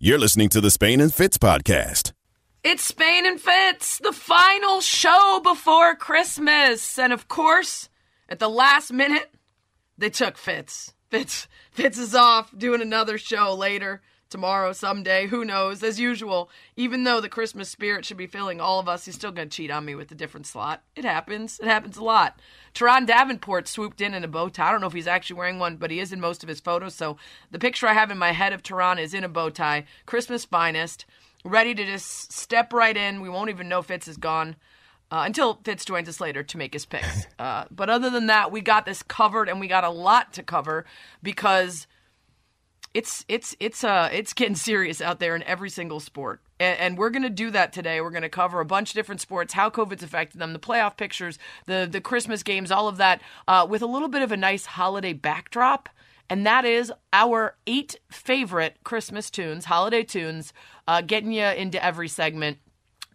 You're listening to the Spain and Fitz podcast. It's Spain and Fitz, the final show before Christmas. And of course, at the last minute, they took Fitz. Fitz Fitz is off doing another show later tomorrow, someday, who knows? As usual, even though the Christmas spirit should be filling all of us, he's still going to cheat on me with a different slot. It happens. It happens a lot. Turron Davenport swooped in in a bow tie. I don't know if he's actually wearing one, but he is in most of his photos. So the picture I have in my head of Turron is in a bow tie, Christmas finest, ready to just step right in. We won't even know Fitz is gone. Uh, until Fitz joins us later to make his picks. Uh, but other than that, we got this covered, and we got a lot to cover because it's it's it's uh it's getting serious out there in every single sport. And, and we're going to do that today. We're going to cover a bunch of different sports how covid's affected them the playoff pictures the the christmas games all of that uh, with a little bit of a nice holiday backdrop. And that is our eight favorite christmas tunes holiday tunes uh, getting you into every segment.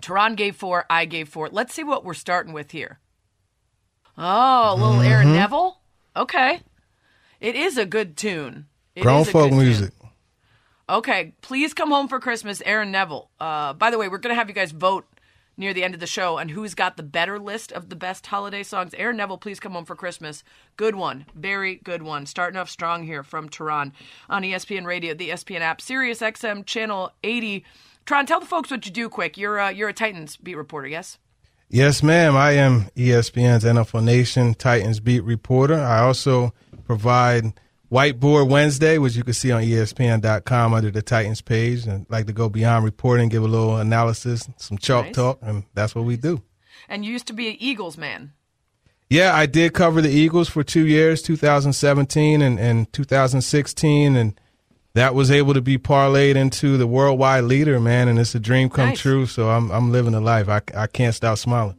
Turron gave four i gave four. Let's see what we're starting with here. Oh a little Mm-hmm. aaron neville? Okay. It is a good tune It Grown folk tune. music. Okay, please come home for Christmas, Aaron Neville. Uh, by the way, we're going to have you guys vote near the end of the show on who's got the better list of the best holiday songs. Aaron Neville, please come home for Christmas. Good one. Very good one. Starting off strong here from Turron on ESPN Radio, the ESPN app, Sirius XM Channel 80. Turron, tell the folks what you do quick. You're, uh, you're a Titans beat reporter, yes? Yes, ma'am. I am ESPN's NFL Nation Titans beat reporter. I also provide Whiteboard Wednesday, which you can see on ESPN.com under the Titans page, and like to go beyond reporting, give a little analysis, some chalk Nice. talk, and that's what we do. And you used to be an Eagles man. Yeah, I did cover the Eagles for two years, 2017 and, and 2016, and that was able to be parlayed into the worldwide leader, man. And it's a dream come Nice. true. So I'm I'm living the life. I, I can't stop smiling.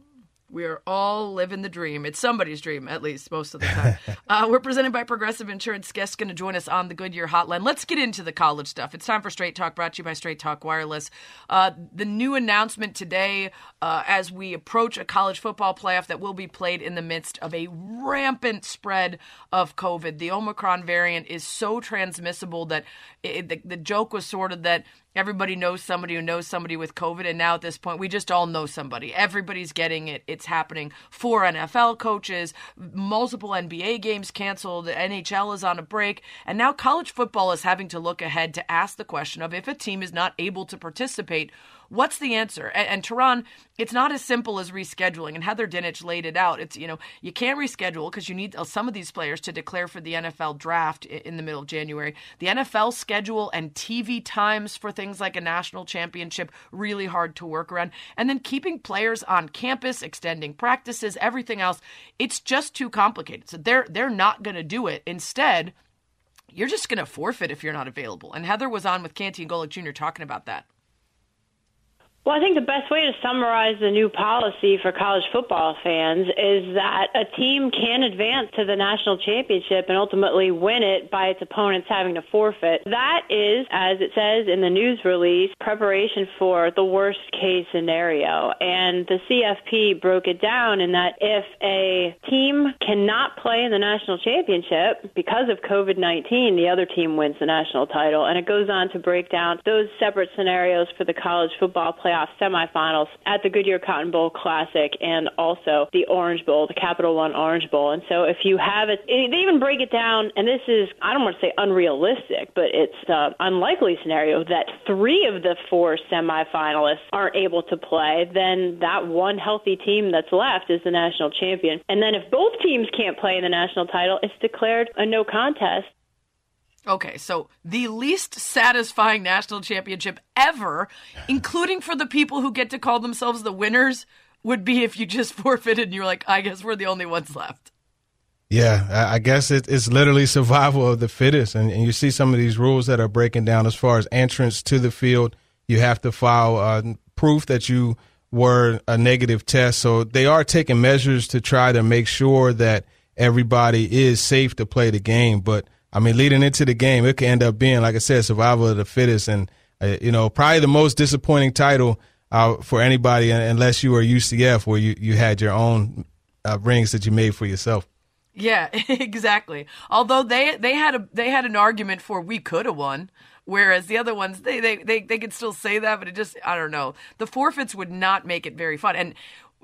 We're all living the dream. It's somebody's dream, at least most of the time. uh, we're presented by Progressive Insurance. Guest going to join us on the Goodyear Hotline. Let's get into the college stuff. It's time for Straight Talk, brought to you by Straight Talk Wireless. Uh, the new announcement today, uh, as we approach a college football playoff that will be played in the midst of a rampant spread of COVID. The Omicron variant is so transmissible that it, the, the joke was sort of that everybody knows somebody who knows somebody with COVID, and now at this point, we just all know somebody. Everybody's getting it. It's happening. Four NFL coaches, multiple NBA games canceled, NHL is on a break, and now college football is having to look ahead to ask the question of if a team is not able to participate. What's the answer? And, and Turron, it's not as simple as rescheduling. And Heather Dinich laid it out. It's you know you can't reschedule because you need uh, some of these players to declare for the NFL draft in the middle of January. The NFL schedule and TV times for things like a national championship really hard to work around. And then keeping players on campus, extending practices, everything else. It's just too complicated. So they're they're not going to do it. Instead, you're just going to forfeit if you're not available. And Heather was on with Canty and Golic Jr. talking about that. Well, I think the best way to summarize the new policy for college football fans is that a team can advance to the national championship and ultimately win it by its opponents having to forfeit. That is, as it says in the news release, preparation for the worst case scenario. And the CFP broke it down in that if a team cannot play in the national championship because of COVID 19, the other team wins the national title. And it goes on to break down those separate scenarios for the college football playoff semifinals at the Goodyear Cotton Bowl Classic and also the Orange Bowl, the Capital One Orange Bowl. And so if you have it, they even break it down, and this is, I don't want to say unrealistic, but it's an unlikely scenario that three of the four semifinalists aren't able to play, then that one healthy team that's left is the national champion. And then if both teams can't play in the national title, it's declared a no contest. Okay, so the least satisfying national championship ever, including for the people who get to call themselves the winners, would be if you just forfeited and you're like, I guess we're the only ones left. Yeah, I guess it, it's literally survival of the fittest, and, and you see some of these rules that are breaking down as far as entrance to the field. You have to file uh, proof that you were a negative test, so they are taking measures to try to make sure that everybody is safe to play the game. But I mean, leading into the game, it could end up being, like I said, survival of the fittest, and uh, you know, probably the most disappointing title uh, for anybody, unless you were UCF, where you you had your own uh, rings that you made for yourself. Yeah, exactly. Although they they had a they had an argument for we could have won. Whereas the other ones, they, they, they, they could still say that, but it just, I don't know. The forfeits would not make it very fun. And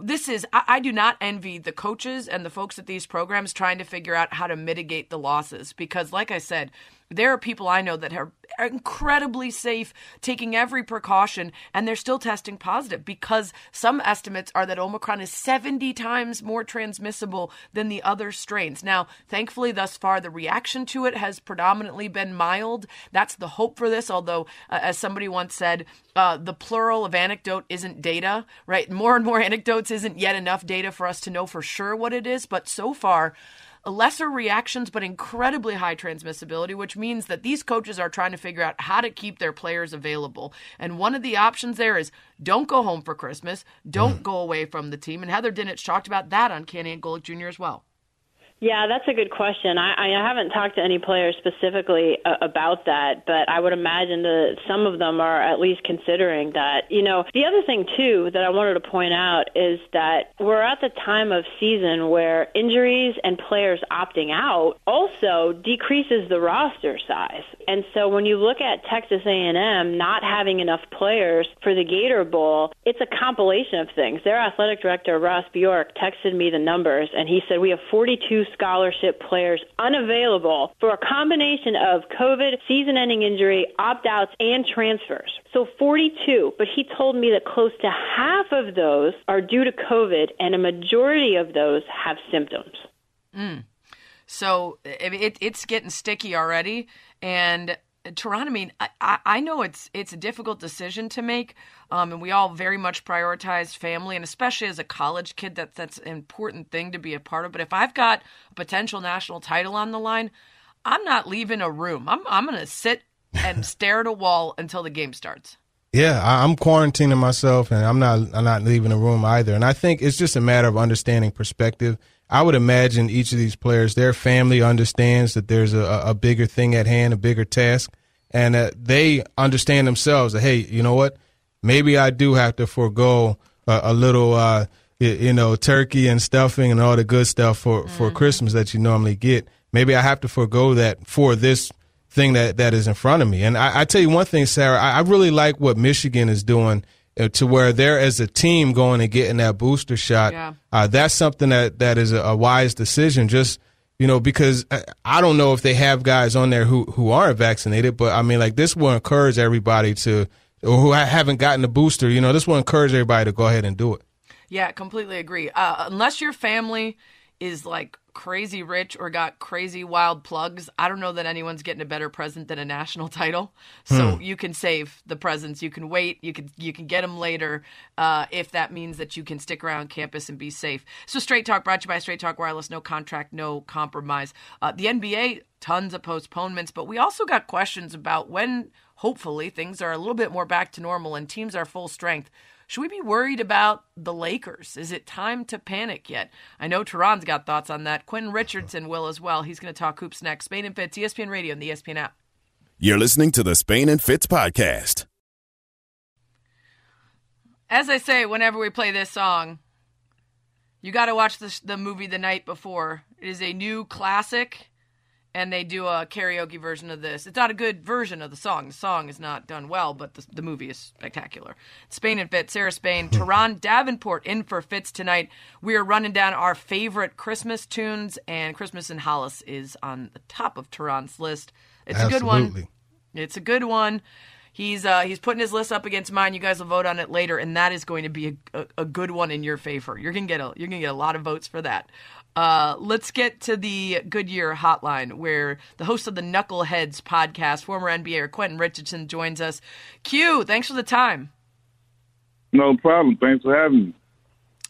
this is I, I, do not envy the coaches and the folks at these programs trying to figure out how to mitigate the losses because like i said there are people I know that are incredibly safe, taking every precaution, and they're still testing positive because some estimates are that Omicron is 70 times more transmissible than the other strains. Now, thankfully, thus far, the reaction to it has predominantly been mild. That's the hope for this, although, uh, as somebody once said, uh, the plural of anecdote isn't data, right? More and more anecdotes isn't yet enough data for us to know for sure what it is, but so far, lesser reactions, but incredibly high transmissibility, which means that these coaches are trying to figure out how to keep their players available. And one of the options there is don't go home for Christmas, don't mm. go away from the team. And Heather Dinich talked about that on Canty and Golic Jr. as well. Yeah, that's a good question. I, I haven't talked to any players specifically uh, about that, but I would imagine that some of them are at least considering that. You know, the other thing too that I wanted to point out is that we're at the time of season where injuries and players opting out also decreases the roster size. And so when you look at Texas A&M not having enough players for the Gator Bowl, it's a compilation of things. Their athletic director Ross Bjork texted me the numbers, and he said we have 42 scholarship players unavailable for a combination of COVID, season ending injury, opt outs, and transfers. So 42, but he told me that close to half of those are due to COVID, and a majority of those have symptoms. Mm. So it, it's getting sticky already. And Turron, I mean, I, know it's it's a difficult decision to make, um, and we all very much prioritize family, and especially as a college kid, that that's an important thing to be a part of. But if I've got a potential national title on the line, I'm not leaving a room. I'm I'm going to sit and stare at a wall until the game starts. Yeah, I'm quarantining myself, and I'm not I'm not leaving a room either. And I think it's just a matter of understanding perspective. I would imagine each of these players, their family understands that there's a, a bigger thing at hand, a bigger task, and that they understand themselves that hey, you know what? Maybe I do have to forego a, a little, uh, you know, turkey and stuffing and all the good stuff for mm-hmm. for Christmas that you normally get. Maybe I have to forego that for this thing that that is in front of me. And I, I tell you one thing, Sarah, I, I really like what Michigan is doing to where they're as a team going and getting that booster shot. Yeah. Uh, that's something that that is a, a, wise decision. Just you know, because I, I don't know if they have guys on there who who aren't vaccinated, but I mean, like this will encourage everybody to or who haven't gotten the booster. You know, this will encourage everybody to go ahead and do it. Yeah, completely agree. Uh, unless your family is like crazy rich or got crazy wild plugs, I don't know that anyone's getting a better present than a national title. So hmm. you can save the presents. You can wait. You can you can get them later uh, if that means that you can stick around campus and be safe. So Straight Talk brought to you by Straight Talk Wireless. No contract, no compromise. Uh, the NBA, tons of postponements, but we also got questions about when hopefully things are a little bit more back to normal and teams are full strength. Should we be worried about the Lakers? Is it time to panic yet? I know Turron's got thoughts on that. Quentin Richardson will as well. He's going to talk hoops next. Spain and Fitz, ESPN Radio and the ESPN app. You're listening to the Spain and Fitz podcast. As I say, whenever we play this song, you got to watch the, the movie the night before. It is a new classic and they do a karaoke version of this. It's not a good version of the song. The song is not done well, but the, the movie is spectacular. Spain and Fitz, Sarah Spain, Turron Davenport in for Fitz tonight. We are running down our favorite Christmas tunes, and Christmas in Hollis is on the top of Turron's list. It's Absolutely. a good one. It's a good one. He's uh, he's putting his list up against mine. You guys will vote on it later, and that is going to be a, a, a good one in your favor. You're gonna get a you're gonna get a lot of votes for that. Uh, let's get to the Goodyear hotline where the host of the Knuckleheads podcast, former NBA Quentin Richardson, joins us. Q, thanks for the time. No problem. Thanks for having me.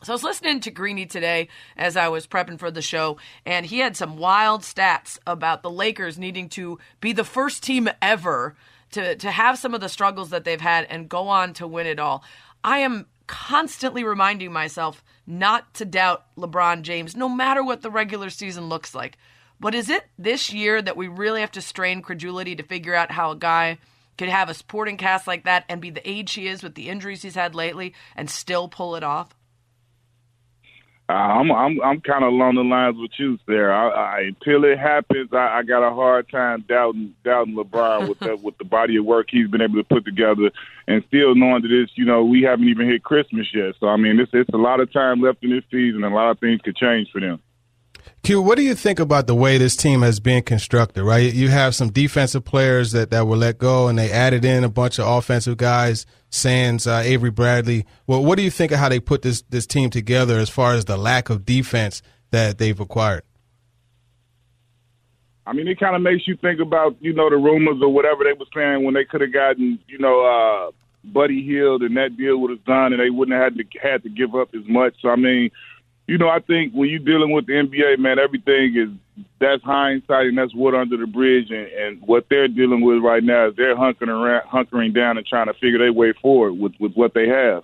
So I was listening to Greeny today as I was prepping for the show, and he had some wild stats about the Lakers needing to be the first team ever to to have some of the struggles that they've had and go on to win it all. I am constantly reminding myself not to doubt LeBron James, no matter what the regular season looks like. But is it this year that we really have to strain credulity to figure out how a guy could have a supporting cast like that and be the age he is with the injuries he's had lately and still pull it off? Uh, I'm I'm I'm kind of along the lines with you, Sarah. I, I, until it happens, I, I got a hard time doubting doubting LeBron with the with the body of work he's been able to put together, and still knowing that it's you know we haven't even hit Christmas yet. So I mean, it's it's a lot of time left in this season, and a lot of things could change for them. Q, what do you think about the way this team has been constructed? Right, you have some defensive players that, that were let go, and they added in a bunch of offensive guys, Sands, uh, Avery Bradley. Well, what do you think of how they put this this team together as far as the lack of defense that they've acquired? I mean, it kind of makes you think about you know the rumors or whatever they were saying when they could have gotten you know uh, Buddy Hield and that deal would have done, and they wouldn't have had to had to give up as much. So I mean you know, I think when you're dealing with the NBA, man, everything is that's hindsight and that's wood under the bridge. And, and what they're dealing with right now is they're hunkering around, hunkering down and trying to figure their way forward with with what they have.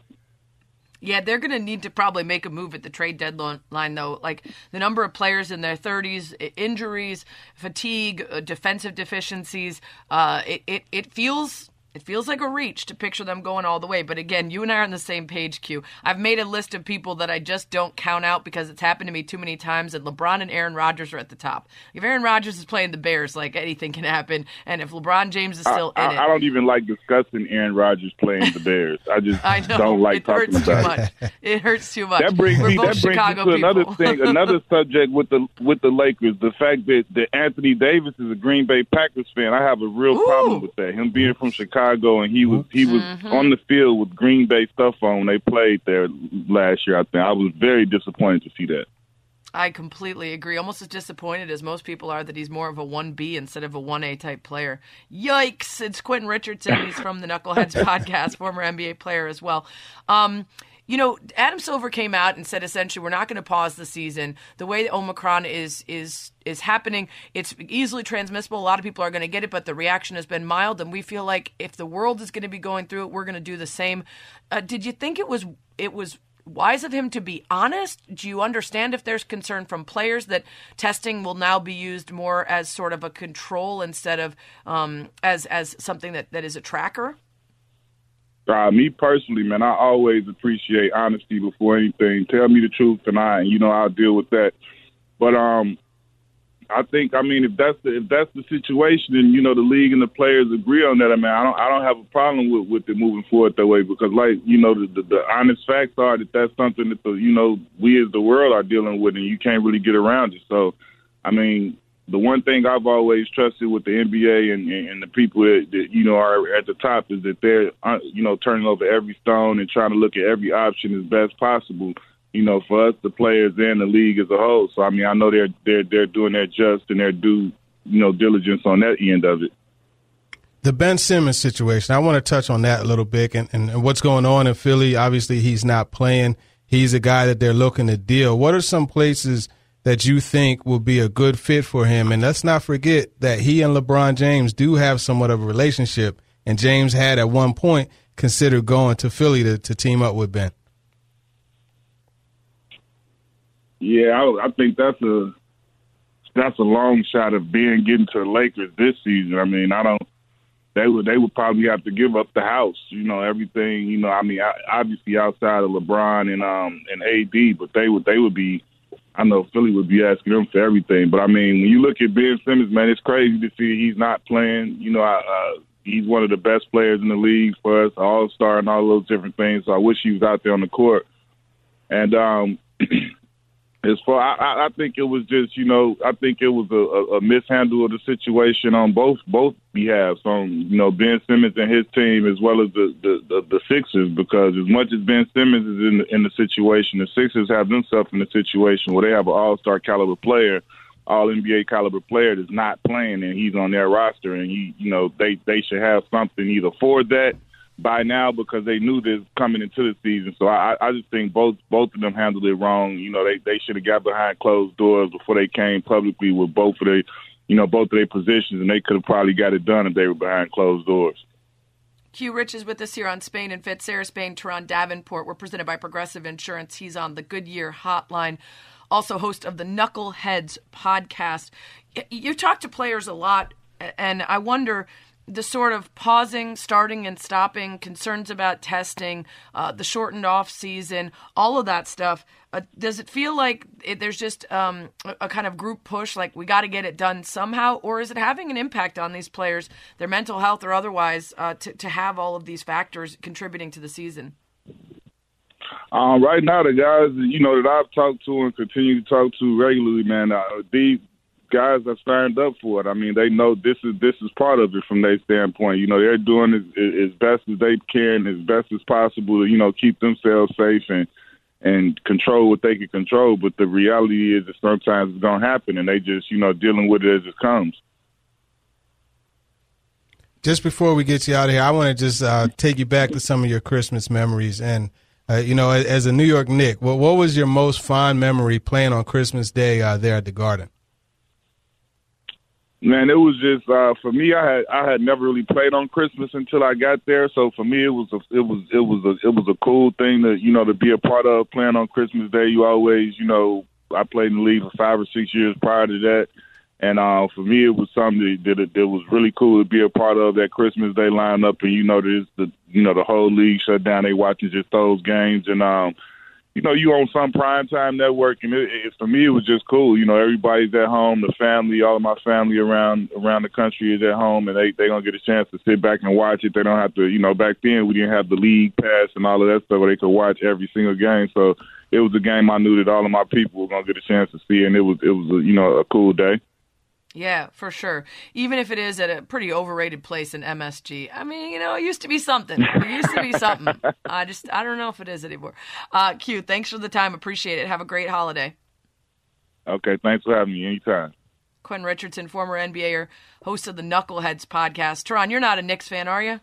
Yeah, they're going to need to probably make a move at the trade deadline, though. Like the number of players in their 30s, injuries, fatigue, uh, defensive deficiencies. Uh, it, it, it feels it feels like a reach to picture them going all the way. But again, you and I are on the same page, Q. I've made a list of people that I just don't count out because it's happened to me too many times, and LeBron and Aaron Rodgers are at the top. If Aaron Rodgers is playing the Bears, like anything can happen. And if LeBron James is still I, in I, it. I don't even like discussing Aaron Rodgers playing the Bears. I just I know, don't like talking about it. It hurts too much. That brings We're me both that brings Chicago me to people. another thing, another subject with the with the Lakers. The fact that, that Anthony Davis is a Green Bay Packers fan, I have a real Ooh. problem with that. Him being from Chicago and he was he was on the field with Green Bay stuff on when they played there last year. I think I was very disappointed to see that. I completely agree. Almost as disappointed as most people are that he's more of a 1B instead of a 1A type player. Yikes. It's Quentin Richardson. He's from the Knuckleheads podcast, former NBA player as well. Um, you know, Adam Silver came out and said essentially we're not going to pause the season. The way Omicron is is is happening, it's easily transmissible. A lot of people are going to get it, but the reaction has been mild, and we feel like if the world is going to be going through it, we're going to do the same. Uh, did you think it was it was wise of him to be honest? Do you understand if there's concern from players that testing will now be used more as sort of a control instead of um, as as something that, that is a tracker? Uh, me personally, man, I always appreciate honesty before anything. Tell me the truth, and I, you know, I'll deal with that. But um, I think, I mean, if that's the if that's the situation, and you know, the league and the players agree on that, I mean, I don't I don't have a problem with with it moving forward that way because, like, you know, the, the, the honest facts are that that's something that the you know we as the world are dealing with, and you can't really get around it. So, I mean, the one thing I've always trusted with the NBA and, and the people that, that you know are at the top is that they're uh, you know turning over every stone and trying to look at every option as best possible. You know, for us, the players and the league as a whole. So I mean, I know they're they're they're doing their just and their due you know diligence on that end of it. The Ben Simmons situation, I want to touch on that a little bit and, and, and what's going on in Philly. Obviously, he's not playing. He's a guy that they're looking to deal. What are some places that you think will be a good fit for him? And let's not forget that he and LeBron James do have somewhat of a relationship. And James had at one point considered going to Philly to, to team up with Ben. Yeah, I, I think that's a that's a long shot of being getting to the Lakers this season. I mean, I don't. They would they would probably have to give up the house, you know, everything. You know, I mean, obviously outside of LeBron and um and AD, but they would they would be. I know Philly would be asking him for everything, but I mean, when you look at Ben Simmons, man, it's crazy to see he's not playing. You know, I, uh, he's one of the best players in the league for us, All Star and all those different things. So I wish he was out there on the court. And um, as far, I, I think it was just, you know, I think it was a, a mishandle of the situation on both both behalves, on you know Ben Simmons and his team as well as the the, the, the Sixers, because as much as Ben Simmons is in the, in the situation, the Sixers have themselves in a situation where they have an All Star caliber player, All NBA caliber player that's not playing, and he's on their roster, and he, you know, they they should have something either for that by now because they knew this coming into the season. So I, I just think both both of them handled it wrong. You know, they they should have got behind closed doors before they came publicly with both of their, you know, both of their positions, and they could have probably got it done if they were behind closed doors. Q Rich is with us here on Spain and Fit. Sarah Spain, Turron Davenport. We're presented by Progressive Insurance. He's on the Goodyear Hotline, also host of the Knuckleheads podcast. You talk to players a lot, and I wonder the sort of pausing, starting, and stopping, concerns about testing, uh, the shortened off season, all of that stuff. Uh, does it feel like it, there's just um, a, kind of group push, like we got to get it done somehow, or is it having an impact on these players, their mental health or otherwise, uh, to to have all of these factors contributing to the season? Um, right now, the guys you know that I've talked to and continue to talk to regularly, man, uh, these guys that signed up for it. I mean, they know this is this is part of it from their standpoint. You know, they're doing as, as best as they can, as best as possible to you know keep themselves safe and and control what they can control. But the reality is that sometimes it's gonna happen, and they just you know dealing with it as it comes. Just before we get you out of here, I want to just uh, take you back to some of your Christmas memories and. Uh, you know, as a New York Nick, what, what was your most fond memory playing on Christmas Day uh, there at the Garden? Man, it was just uh, for me. I had I had never really played on Christmas until I got there. So for me, it was a, it was it was a it was a cool thing to you know to be a part of playing on Christmas Day. You always you know I played in the league for five or six years prior to that, and uh, for me it was something that, that that was really cool to be a part of that Christmas Day lineup. And you know there's the you know the whole league shut down. They watching just those games and um you know, you on some primetime network, and it, it, for me, it was just cool. You know, everybody's at home, the family, all of my family around around the country is at home, and they they gonna get a chance to sit back and watch it. They don't have to, you know, back then we didn't have the league pass and all of that stuff where they could watch every single game. So it was a game I knew that all of my people were gonna get a chance to see, and it was it was a, you know a cool day. Yeah, for sure. Even if it is at a pretty overrated place in MSG. I mean, you know, it used to be something. It used to be something. I just, I don't know if it is anymore. Uh, Q, thanks for the time. Appreciate it. Have a great holiday. Okay, thanks for having me anytime. Quinn Richardson, former NBAer, host of the Knuckleheads podcast. Turron, you're not a Knicks fan, are you?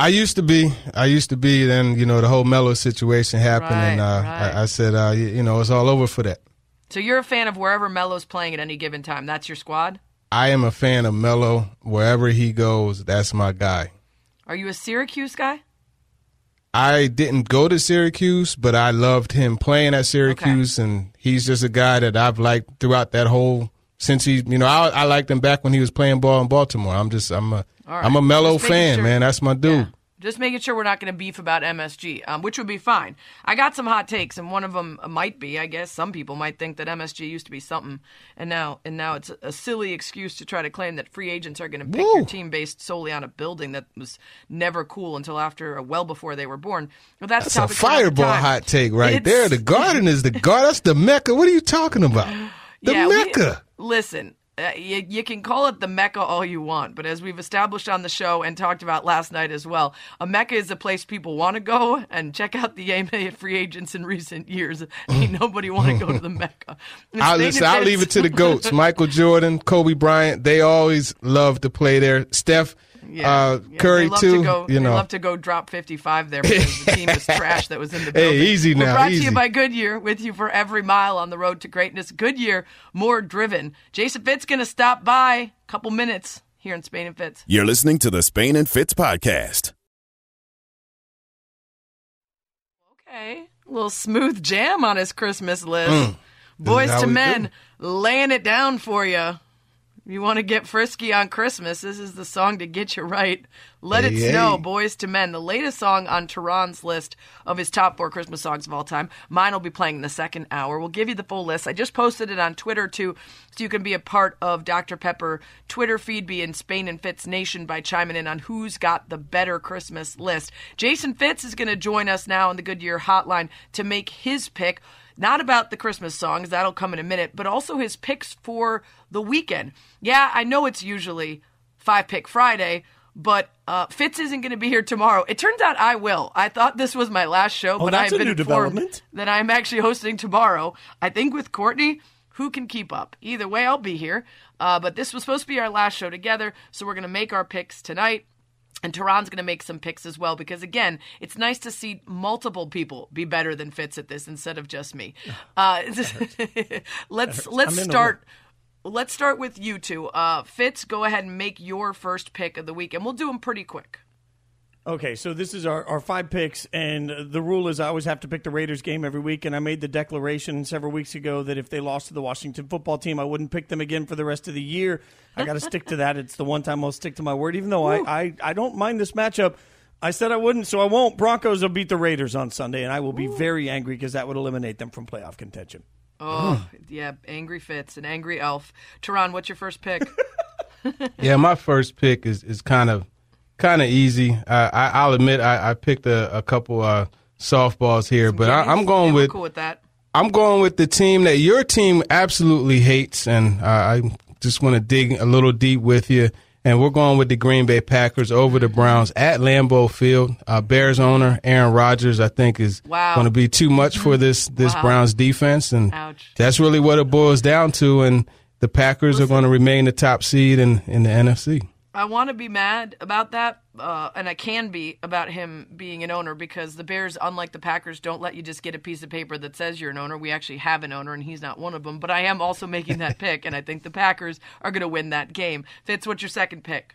I used to be. I used to be. Then you know the whole Melo situation happened, right, and uh, right. I, I, said, uh, you, you know, it's all over for that. So you're a fan of wherever Melo's playing at any given time. That's your squad? I am a fan of Melo. Wherever he goes, that's my guy. Are you a Syracuse guy? I didn't go to Syracuse, but I loved him playing at Syracuse, okay. and he's just a guy that I've liked throughout that whole since he, you know, I, I liked him back when he was playing ball in Baltimore. I'm just, I'm a, right. I'm a Melo fan, sure. man. That's my dude. Yeah. Just making sure we're not going to beef about MSG, um, which would be fine. I got some hot takes, and one of them might be, I guess, some people might think that MSG used to be something, and now and now it's a silly excuse to try to claim that free agents are going to pick Woo. your team based solely on a building that was never cool until after, uh, well before they were born. Well, that's, that's a fireball hot take right it's, there. The Garden is the God. That's the Mecca. What are you talking about? The yeah, Mecca. We, listen, uh, you, you, can call it the Mecca all you want, but as we've established on the show and talked about last night as well, a Mecca is a place people want to go and check out the NBA free agents in recent years. Ain't nobody want to go to the Mecca. I'll, listen, I'll leave it to the goats. Michael Jordan, Kobe Bryant, they always love to play there. Steph, yeah. Uh, Curry yeah, too. To go, you know, love to go drop 55 there because the team is trash that was in the building. Hey, easy now. We're brought easy. to you by Goodyear, with you for every mile on the road to greatness. Goodyear, more driven. Jason Fitz going to stop by a couple minutes here in Spain and Fitz. You're listening to the Spain and Fitz podcast. Okay, a little smooth jam on his Christmas list. Mm. Boyz II Men do. laying it down for you you want to get frisky on Christmas, this is the song to get you right. Let hey, It Snow, Boyz II Men, the latest song on Turron's list of his top four Christmas songs of all time. Mine will be playing in the second hour. We'll give you the full list. I just posted it on Twitter too, so you can be a part of Dr. Pepper Twitter feed, be in Spain and Fitz Nation by chiming in on who's got the better Christmas list. Jason Fitz is going to join us now on the Goodyear Hotline to make his pick not about the Christmas songs, that'll come in a minute, but also his picks for the weekend. Yeah, I know it's usually Five Pick Friday, but uh, Fitz isn't going to be here tomorrow. It turns out I will. I thought this was my last show, oh, but I've been informed that I'm actually hosting tomorrow. I think with Courtney. Who can keep up? Either way, I'll be here. Uh, but this was supposed to be our last show together, so we're going to make our picks tonight. And Turron's going to make some picks as well because again, it's nice to see multiple people be better than Fitz at this instead of just me. Uh, let's let's start. Let's start with you two. Uh, Fitz, go ahead and make your first pick of the week, and we'll do them pretty quick. Okay, so this is our, our five picks, and the rule is I always have to pick the Raiders game every week. And I made the declaration several weeks ago that if they lost to the Washington football team, I wouldn't pick them again for the rest of the year. I got to stick to that. It's the one time I'll stick to my word, even though I, I, I don't mind this matchup. I said I wouldn't, so I won't. Broncos will beat the Raiders on Sunday, and I will be very angry because that would eliminate them from playoff contention. Oh, yeah, angry Fitz, an angry elf. Turron, what's your first pick? yeah, my first pick is, is kind of kind of easy. I, I'll admit I, I picked a, a couple uh, softballs here, but I, I'm going with cool with that. I'm going with the team that your team absolutely hates, and uh, I just want to dig a little deep with you. And we're going with the Green Bay Packers over the Browns at Lambeau Field. Uh, Bears owner Aaron Rodgers, I think, is Wow. going to be too much for this this Wow. Browns defense, and Ouch. that's really what it boils down to. And the Packers are going to remain the top seed in in the NFC. I want to be mad about that, uh, and I can be about him being an owner because the Bears, unlike the Packers, don't let you just get a piece of paper that says you're an owner. We actually have an owner, and he's not one of them. But I am also making that pick, and I think the Packers are going to win that game. Fitz, what's your second pick?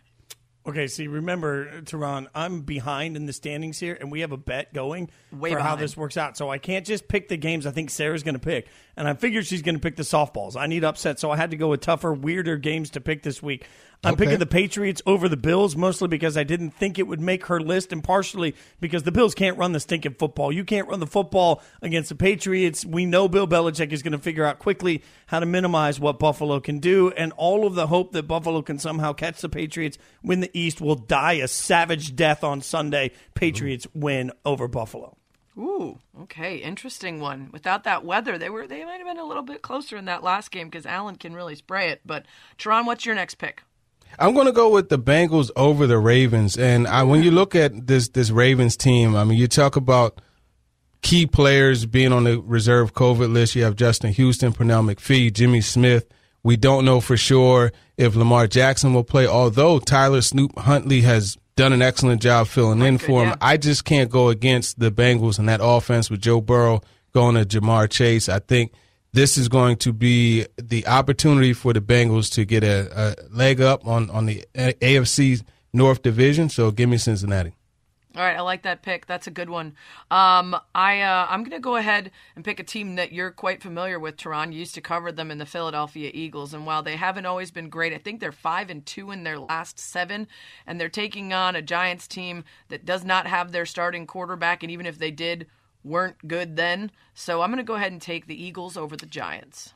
Okay, see, remember, Turron, I'm behind in the standings here, and we have a bet going Way for how this works out. So I can't just pick the games I think Sarah's going to pick. And I figured she's going to pick the softballs. I need upset, so I had to go with tougher, weirder games to pick this week. I'm Okay. picking the Patriots over the Bills, mostly because I didn't think it would make her list, and partially because the Bills can't run the stinking football. You can't run the football against the Patriots. We know Bill Belichick is going to figure out quickly how to minimize what Buffalo can do, and all of the hope that Buffalo can somehow catch the Patriots, win the East, will die a savage death on Sunday. Patriots win over Buffalo. Ooh, okay, interesting one. Without that weather, they were they might have been a little bit closer in that last game because Allen can really spray it. But Turron, what's your next pick? I'm going to go with the Bengals over the Ravens. And I, when you look at this this Ravens team, I mean, you talk about key players being on the reserve COVID list. You have Justin Houston, Pernell McPhee, Jimmy Smith. We don't know for sure if Lamar Jackson will play, although Tyler Snoop Huntley has done an excellent job filling in for him. yeah. I just can't go against the Bengals and that offense with Joe Burrow going to Ja'Marr Chase. I think this is going to be the opportunity for the Bengals to get a, a leg up on, on the AFC North Division. So give me Cincinnati. All right, I like that pick. That's a good one. Um, I uh, I'm gonna go ahead and pick a team that you're quite familiar with. Turron you used to cover them in the Philadelphia Eagles, and while they haven't always been great, I think they're five and two in their last seven, and they're taking on a Giants team that does not have their starting quarterback, and even if they did, weren't good then. So I'm gonna go ahead and take the Eagles over the Giants.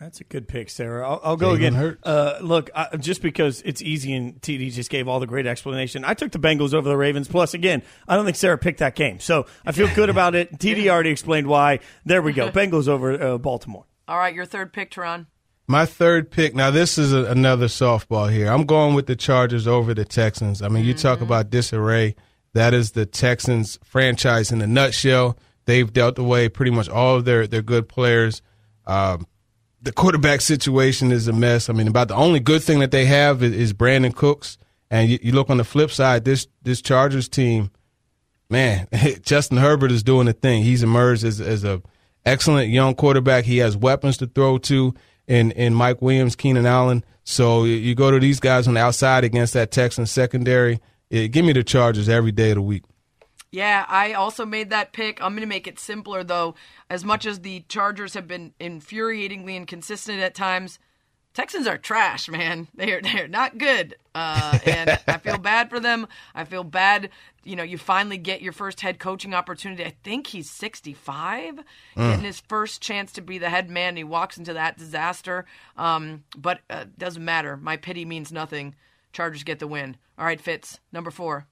That's a good pick, Sarah. I'll, I'll go Jalen again. Hurts. Uh, look, I, just because it's easy and TD just gave all the great explanation, I took the Bengals over the Ravens. Plus, again, I don't think Sarah picked that game, so I feel good about it. TD already explained why. There we go. Bengals over uh, Baltimore. All right, your third pick, Turron. My third pick. Now this is a, another softball here. I'm going with the Chargers over the Texans. I mean, you talk about disarray. That is the Texans franchise in a nutshell. They've dealt away pretty much all of their their good players. Um, the quarterback situation is a mess. I mean, about the only good thing that they have is, is Brandin Cooks. And you, you look on the flip side, this this Chargers team, man, Justin Herbert is doing the thing. He's emerged as as a excellent young quarterback. He has weapons to throw to in in Mike Williams, Keenan Allen. So you- go to these guys on the outside against that Texans secondary. Eh, give me the Chargers every day of the week. Yeah, I also made that pick. I'm going to make it simpler, though. As much as the Chargers have been infuriatingly inconsistent at times, Texans are trash, man. They're they're not good, uh, and I feel bad for them. I feel bad. You know, you finally get your first head coaching opportunity. I think he's 65, getting his first chance to be the head man. And He walks into that disaster, um, but uh, doesn't matter. My pity means nothing. Chargers get the win. All right, Fitz, number four.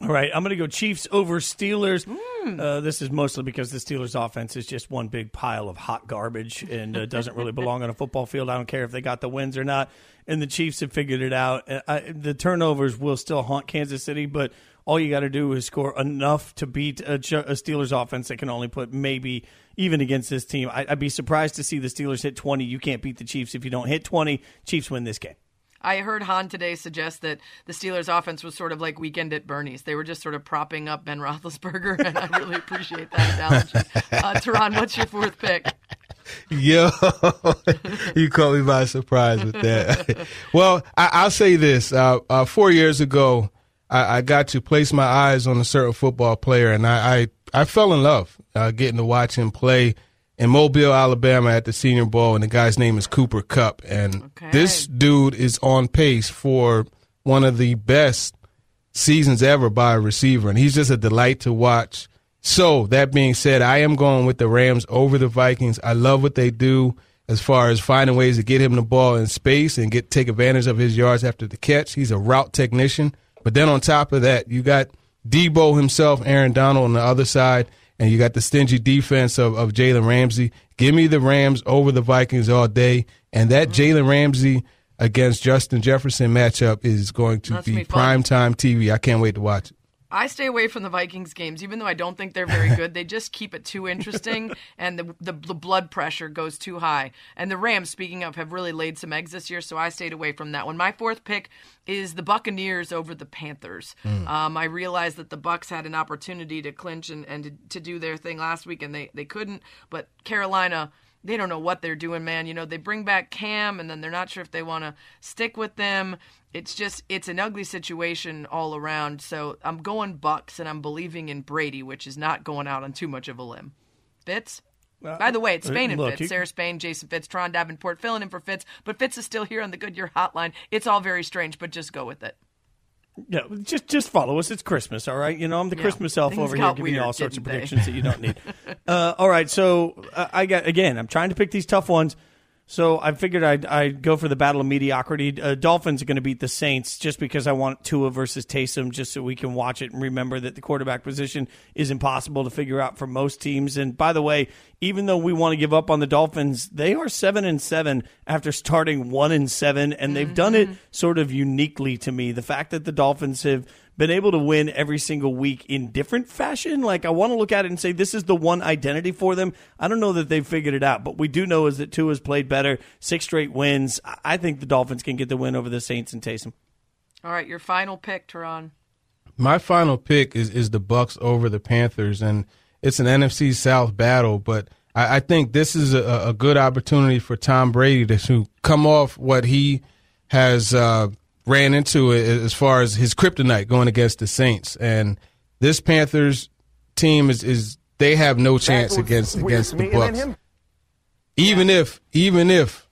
All right, I'm going to go Chiefs over Steelers. Uh, this is mostly because the Steelers' offense is just one big pile of hot garbage and uh, doesn't really belong on a football field. I don't care if they got the wins or not. And the Chiefs have figured it out. I, the turnovers will still haunt Kansas City, but all you got to do is score enough to beat a, a Steelers offense that can only put maybe even against this team. I, I'd be surprised to see the Steelers hit 20. You can't beat the Chiefs if you don't hit 20. Chiefs win this game. I heard Han today suggest that the Steelers' offense was sort of like Weekend at Bernie's. They were just sort of propping up Ben Roethlisberger, and I really appreciate that analogy. Uh, Turron, what's your fourth pick? Yo, you caught me by surprise with that. well, I, I'll say this: uh, uh, four years ago, I, I got to place my eyes on a certain football player, and I I, I fell in love uh, getting to watch him play in Mobile, Alabama, at the Senior Bowl, and the guy's name is Cooper Kupp. and Okay. this dude is on pace for one of the best seasons ever by a receiver, and he's just a delight to watch. So that being said, I am going with the Rams over the Vikings. I love what they do as far as finding ways to get him the ball in space and get take advantage of his yards after the catch. He's a route technician. But then on top of that, you got Debo himself, Aaron Donald on the other side, and you got the stingy defense of, of Jalen Ramsey. Give me the Rams over the Vikings all day. And that mm-hmm. Jalen Ramsey against Justin Jefferson matchup is going to That's be gonna be fun. primetime TV. I can't wait to watch it. I stay away from the Vikings games, even though I don't think they're very good. they just keep it too interesting, and the, the the blood pressure goes too high. And the Rams, speaking of, have really laid some eggs this year, so I stayed away from that one. My fourth pick is the Buccaneers over the Panthers. Um, I realized that the Bucks had an opportunity to clinch and, and to, to do their thing last week, and they they couldn't. But Carolina they don't know what they're doing, man. You know, they bring back Cam and then they're not sure if they want to stick with them. It's just it's an ugly situation all around. So I'm going Bucks and I'm believing in Brady, which is not going out on too much of a limb. Fitz? By the way, it's uh, Spain and look, Fitz. Sarah Spain, Jason Fitz, Turron Davenport filling in for Fitz. But Fitz is still here on the Goodyear hotline. It's all very strange, but just go with it. Yeah, just just follow us. It's Christmas, all right. You know, I'm the Yeah. Christmas elf Things over here giving you all sorts of predictions that you don't need. uh, all right, so uh, I got again. I'm trying to pick these tough ones. So I figured I'd, I'd go for the battle of mediocrity. Uh, Dolphins are going to beat the Saints just because I want Tua versus Taysom, just so we can watch it and remember that the quarterback position is impossible to figure out for most teams. And by the way, even though we want to give up on the Dolphins, they are seven and seven after starting one and seven, and they've done it sort of uniquely to me. The fact that the Dolphins have been able to win every single week in different fashion. Like I want to look at it and say this is the one identity for them. I don't know that they've figured it out, but we do know is that Tua has played better, six straight wins. I- I think the Dolphins can get the win over the Saints and Taysom. All right, your final pick, Turron. My final pick is is the Bucks over the Panthers, and it's an NFC South battle. But I, I think this is a, a good opportunity for Tom Brady to, to come off what he has uh, ran into it as far as his kryptonite going against the Saints. And this Panthers team is is they have no chance against against the Bucks. Even if even if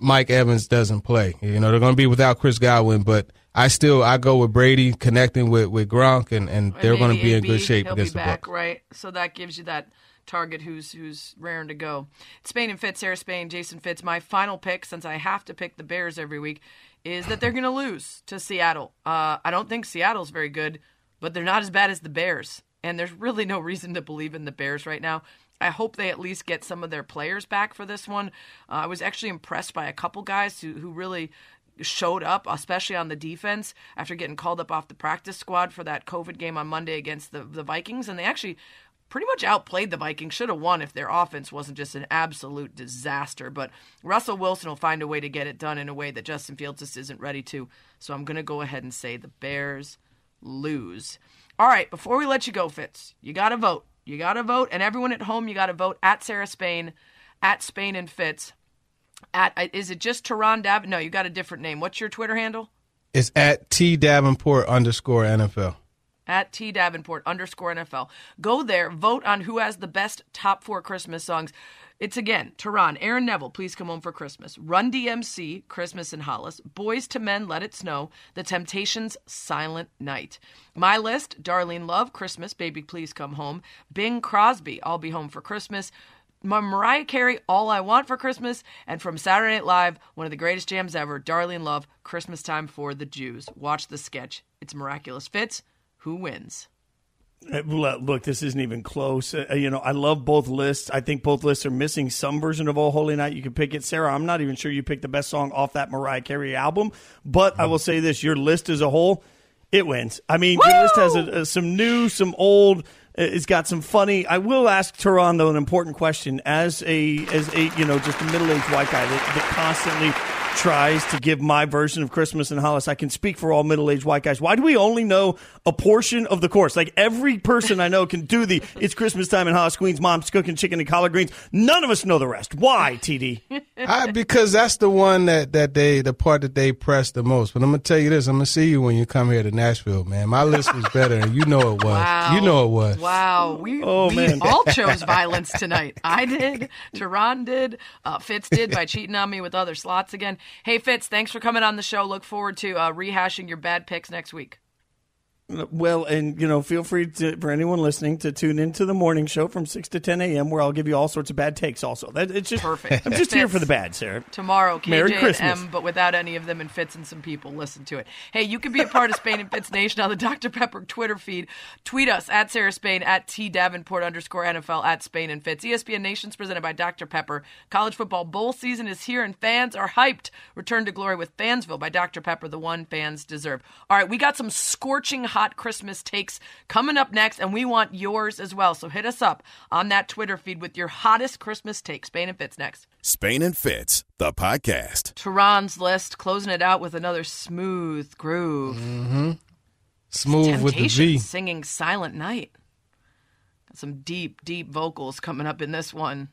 Mike Evans doesn't play. You know, they're going to be without Chris Godwin, but I still I go with Brady connecting with with Gronk, and, and they're going to be in good shape He'll against be the back, Bucks. right? So that gives you that target who's who's raring to go. Spain and Fitz, Sarah Spain, Jason Fitz. My final pick, since I have to pick the Bears every week, is that they're going to lose to Seattle. Uh, I don't think Seattle's very good, but they're not as bad as the Bears, and there's really no reason to believe in the Bears right now. I hope they at least get some of their players back for this one. Uh, I was actually impressed by a couple guys who, who really showed up, especially on the defense, after getting called up off the practice squad for that COVID game on Monday against the, the Vikings. And they actually pretty much outplayed the Vikings. Should have won if their offense wasn't just an absolute disaster. But Russell Wilson will find a way to get it done in a way that Justin Fields just isn't ready to. So I'm going to go ahead and say the Bears lose. All right, before we let you go, Fitz, you got to vote. You got to vote. And everyone at home, you got to vote at Sarah Spain, at Spain and Fitz. At uh, is it just Turron Dav? No, you got a different name. What's your Twitter handle? It's at T Davenport underscore NFL. At T Davenport underscore NFL. Go there, vote on who has the best top four Christmas songs. It's again Turron, Aaron Neville, Please Come Home for Christmas, Run DMC, Christmas in Hollis, Boyz II Men, Let It Snow, The Temptations, Silent Night. My list, Darlene Love, Christmas, Baby Please Come Home, Bing Crosby, I'll Be Home for Christmas, Mariah Carey, All I Want for Christmas, and from Saturday Night Live, one of the greatest jams ever, Darlene Love, Christmas Time for the Jews. Watch the sketch. It's miraculous. Fitz, who wins? Uh, Look, look, this isn't even close. Uh, you know, I love both lists. I think both lists are missing some version of "Oh Holy Night." You can pick it, Sarah. I'm not even sure you picked the best song off that Mariah Carey album, but I will say this: your list as a whole, it wins. I mean, your list has a, a, some new, some old. uh, It's got some funny. I will ask Turron though an important question. As a as a you know just a middle aged white guy that, that constantly tries to give my version of Christmas in Hollis. I can speak for all middle aged white guys. Why do we only know a portion of the course? Like every person I know can do the It's Christmas time in Hollis, Queens. Mom's cooking chicken and collard greens. None of us know the rest. Why, TD? I, because that's the one that, that they the part that they press the most. But I'm gonna tell you this: I'm gonna see you when you come here to Nashville, man. My list was better, and you know it was. Wow. You know it was. Wow. We, Oh, we man. all chose violence tonight. I did. Turron did. Uh, Fitz did by cheating on me with other slots again. Hey, Fitz, thanks for coming on the show. Look forward to uh, rehashing your bad picks next week. Well, and you know, feel free to, for anyone listening to tune into the morning show from six to ten a.m. where I'll give you all sorts of bad takes. Also, that it's just Perfect. I'm just here for the bad, Sarah. Tomorrow, KJ Merry Christmas. M, but without any of them and Fitz and some people. Listen to it. Hey, you can be a part of Spain and Fitz Nation on the Dr. Pepper Twitter feed. Tweet us at Sarah Spain, at T Davenport underscore NFL, at Spain and Fitz. ESPN Nation's presented by Dr. Pepper. College football bowl season is here and fans are hyped. Return to glory with Fansville by Dr. Pepper, the one fans deserve. All right, we got some scorching hot Christmas takes coming up next, and we want yours as well. So hit us up on that Twitter feed with your hottest Christmas takes. Spain and Fitz next. Spain and Fitz, the podcast. Turron's list, closing it out with another smooth groove. Mm-hmm. Smooth with the Temptation V. singing Silent Night. Got some deep, deep vocals coming up in this one.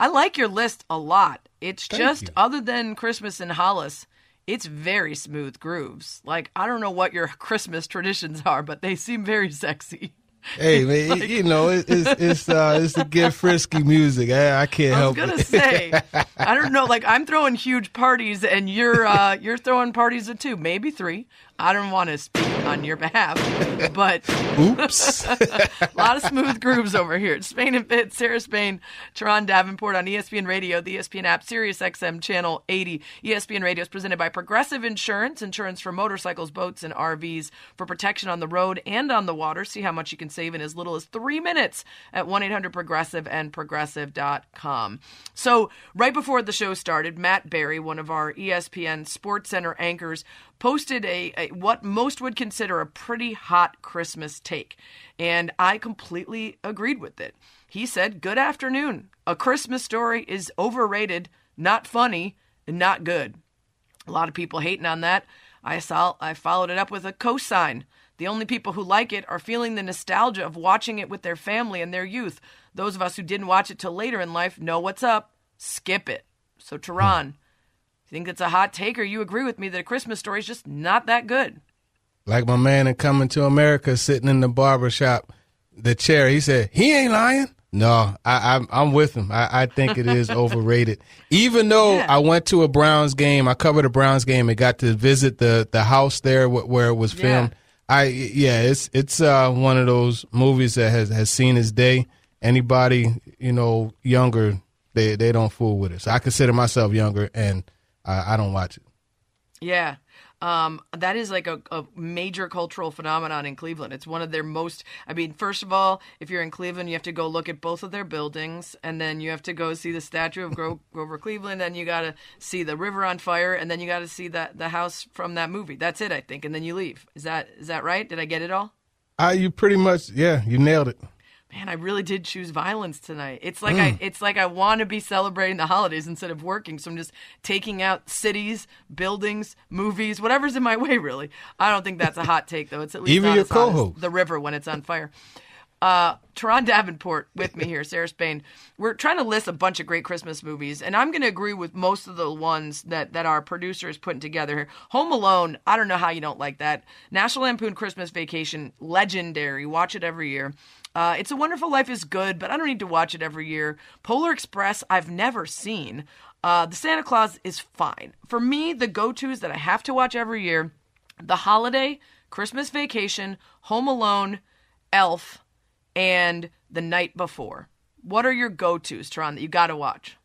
I like your list a lot. It's just, you. other than Christmas in Hollis, it's very smooth grooves. Like, I don't know what your Christmas traditions are, but they seem very sexy. Hey man, you know it's it's uh, it's the get frisky music. I, I can't I was help gonna it. say, I don't know. Like I'm throwing huge parties, and you're uh, you're throwing parties of two, maybe three. I don't want to speak on your behalf, but Oops. a lot of smooth grooves over here. Spain and Fit, Sarah Spain, Turron Davenport on ESPN Radio, the ESPN app, Sirius XM Channel 80. ESPN Radio is presented by Progressive Insurance, insurance for motorcycles, boats, and RVs for protection on the road and on the water. See how much you can save in as little as three minutes at 1 800 Progressive and Progressive.com. So, right before the show started, Matt Barrie, one of our ESPN Sports Center anchors, posted a, a what most would consider a pretty hot Christmas take, and I completely agreed with it. He said, "Good afternoon. A Christmas story is overrated, not funny, and not good." A lot of people hating on that. I saw I followed it up with a cosign. The only people who like it are feeling the nostalgia of watching it with their family and their youth. Those of us who didn't watch it till later in life know what's up. Skip it. So Turron, you think it's a hot take or you agree with me that a Christmas story is just not that good? like my man in Coming to America sitting in the barber shop, the chair. He said he ain't lying. No, I, I'm I'm with him. I, I think it is overrated. Even though Yeah. I went to a Browns game, I covered a Browns game and got to visit the the house there where it was Yeah. filmed. I yeah, it's it's uh, one of those movies that has has seen its day. Anybody you know younger, they they don't fool with it. So I consider myself younger, and I, I don't watch it. Yeah. Um, that is like a, a major cultural phenomenon in Cleveland. It's one of their most. I mean, first of all, if you're in Cleveland, you have to go look at both of their buildings, and then you have to go see the statue of Gro- Grover Cleveland. Then you got to see the river on fire, and then you got to see that the house from that movie. That's it, I think, and then you leave. Is that is that right? Did I get it all? Uh, you pretty much yeah, you nailed it. Man, I really did choose violence tonight. It's like I it's like I want to be celebrating the holidays instead of working. So I'm just taking out cities, buildings, movies, whatever's in my way really. I don't think that's a hot take though. It's at least Even your as hot as co-host. the river when it's on fire. Uh, Turron Davenport with me here, Sarah Spain. We're trying to list a bunch of great Christmas movies, and I'm going to agree with most of the ones that, that our producer is putting together here. Home Alone, I don't know how you don't like that. National Lampoon Christmas Vacation, legendary. Watch it every year. Uh, it's a Wonderful Life is good, but I don't need to watch it every year. Polar Express, I've never seen. Uh, the Santa Claus is fine. For me, the go tos that I have to watch every year The Holiday, Christmas Vacation, Home Alone, Elf, and The Night Before. What are your go tos, Turron, that you got to watch?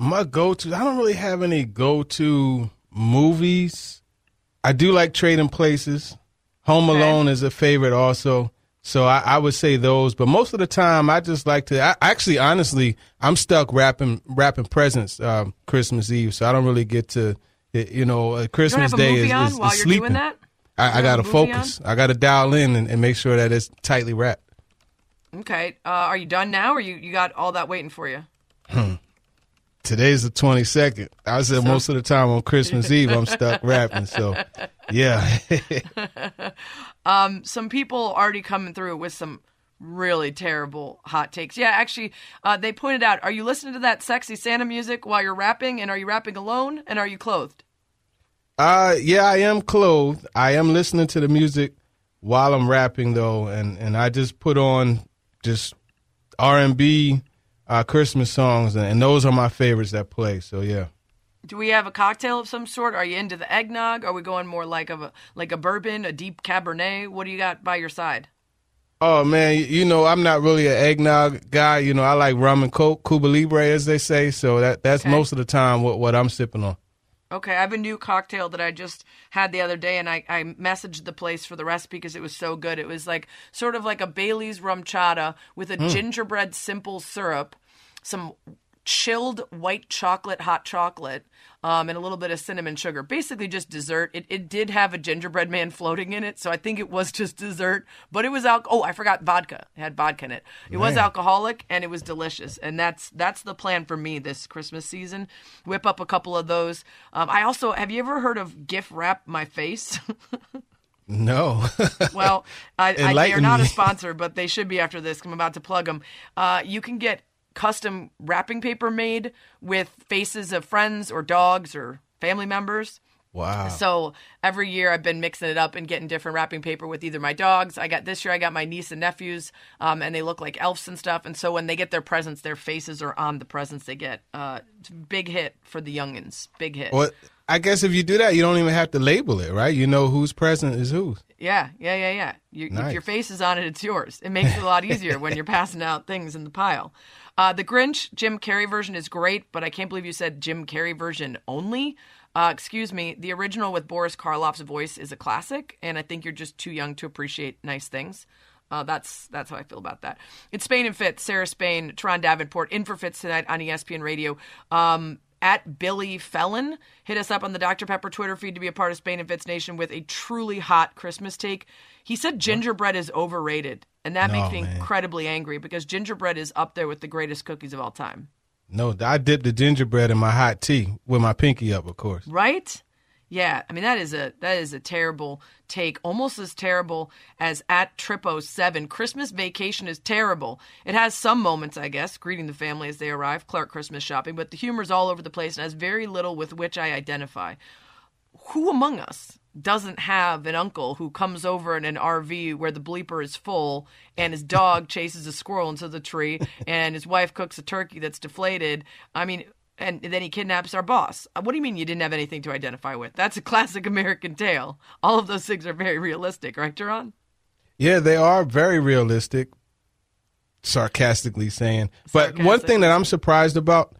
My go to, I don't really have any go to movies. I do like Trading Places. Home Okay. Alone is a favorite also. So I, I would say those, but most of the time I just like to. I, actually, honestly, I'm stuck wrapping wrapping presents um, Christmas Eve, so I don't really get to. You know, uh, Christmas Day is, is, is sleeping. that? I, I got to focus. I got to dial in and, and make sure that it's tightly wrapped. Okay. Uh, are you done now, or you, you got all that waiting for you? Today's the 22nd. I said so, most of the time on Christmas Eve I'm stuck rapping. So, yeah. um, some people already coming through with some really terrible hot takes. Yeah, actually, uh, they pointed out: Are you listening to that sexy Santa music while you're rapping? And are you rapping alone? And are you clothed? Uh, yeah, I am clothed. I am listening to the music while I'm rapping though, and and I just put on just R and B uh, Christmas songs, and, and those are my favorites that play. So yeah. Do we have a cocktail of some sort? Are you into the eggnog? Are we going more like of a like a bourbon, a deep Cabernet? What do you got by your side? Oh man, you know I'm not really an eggnog guy. You know I like rum and coke, Cuba Libre, as they say. So that that's okay. most of the time what what I'm sipping on. Okay, I have a new cocktail that I just had the other day, and I, I messaged the place for the recipe because it was so good. It was like sort of like a Bailey's RumChata with a mm. gingerbread simple syrup, some chilled white chocolate, hot chocolate, um, and a little bit of cinnamon sugar. Basically, just dessert. It, it did have a gingerbread man floating in it, so I think it was just dessert. But it was al- Oh, I forgot vodka. It had vodka in it. It man. was alcoholic, and it was delicious. And that's that's the plan for me this Christmas season. Whip up a couple of those. Um, I also have you ever heard of gift wrap my face? No. well, I, I, they are not a sponsor, but they should be after this. I'm about to plug them. Uh, you can get custom wrapping paper made with faces of friends or dogs or family members. Wow. So every year I've been mixing it up and getting different wrapping paper with either my dogs. I got this year I got my niece and nephews, um, and they look like elves and stuff. And so when they get their presents, their faces are on the presents they get. Uh, big hit for the youngins. Big hit. Well, I guess if you do that, you don't even have to label it, right? You know whose present is whose. Yeah, yeah, yeah, yeah. You, nice. If your face is on it, it's yours. It makes it a lot easier when you're passing out things in the pile. Uh, the Grinch Jim Carrey version is great, but I can't believe you said Jim Carrey version only. Uh, excuse me. The original with Boris Karloff's voice is a classic, and I think you're just too young to appreciate nice things. Uh, that's that's how I feel about that. It's Spain and Fitz, Sarah Spain, Turron Davenport, in for Fitz tonight on ESPN Radio. Um, at Billy Felon. Hit us up on the Dr. Pepper Twitter feed to be a part of Spain and Fitz Nation with a truly hot Christmas take. He said gingerbread is overrated. And that no, makes me man. incredibly angry because gingerbread is up there with the greatest cookies of all time. No, I dip the gingerbread in my hot tea with my pinky up, of course. Right? Yeah, I mean that is a that is a terrible take, almost as terrible as at Trippo Seven. Christmas Vacation is terrible. It has some moments, I guess, greeting the family as they arrive, Clark Christmas shopping, but the humor's all over the place and has very little with which I identify. Who among us doesn't have an uncle who comes over in an RV where the bleeper is full and his dog chases a squirrel into the tree and his wife cooks a turkey that's deflated. I mean, and then he kidnaps our boss. Uh, what do you mean you didn't have anything to identify with? That's a classic American tale. All of those things are very realistic, right, Turron? Yeah, they are very realistic. Sarcastically saying, but one thing that I'm surprised about,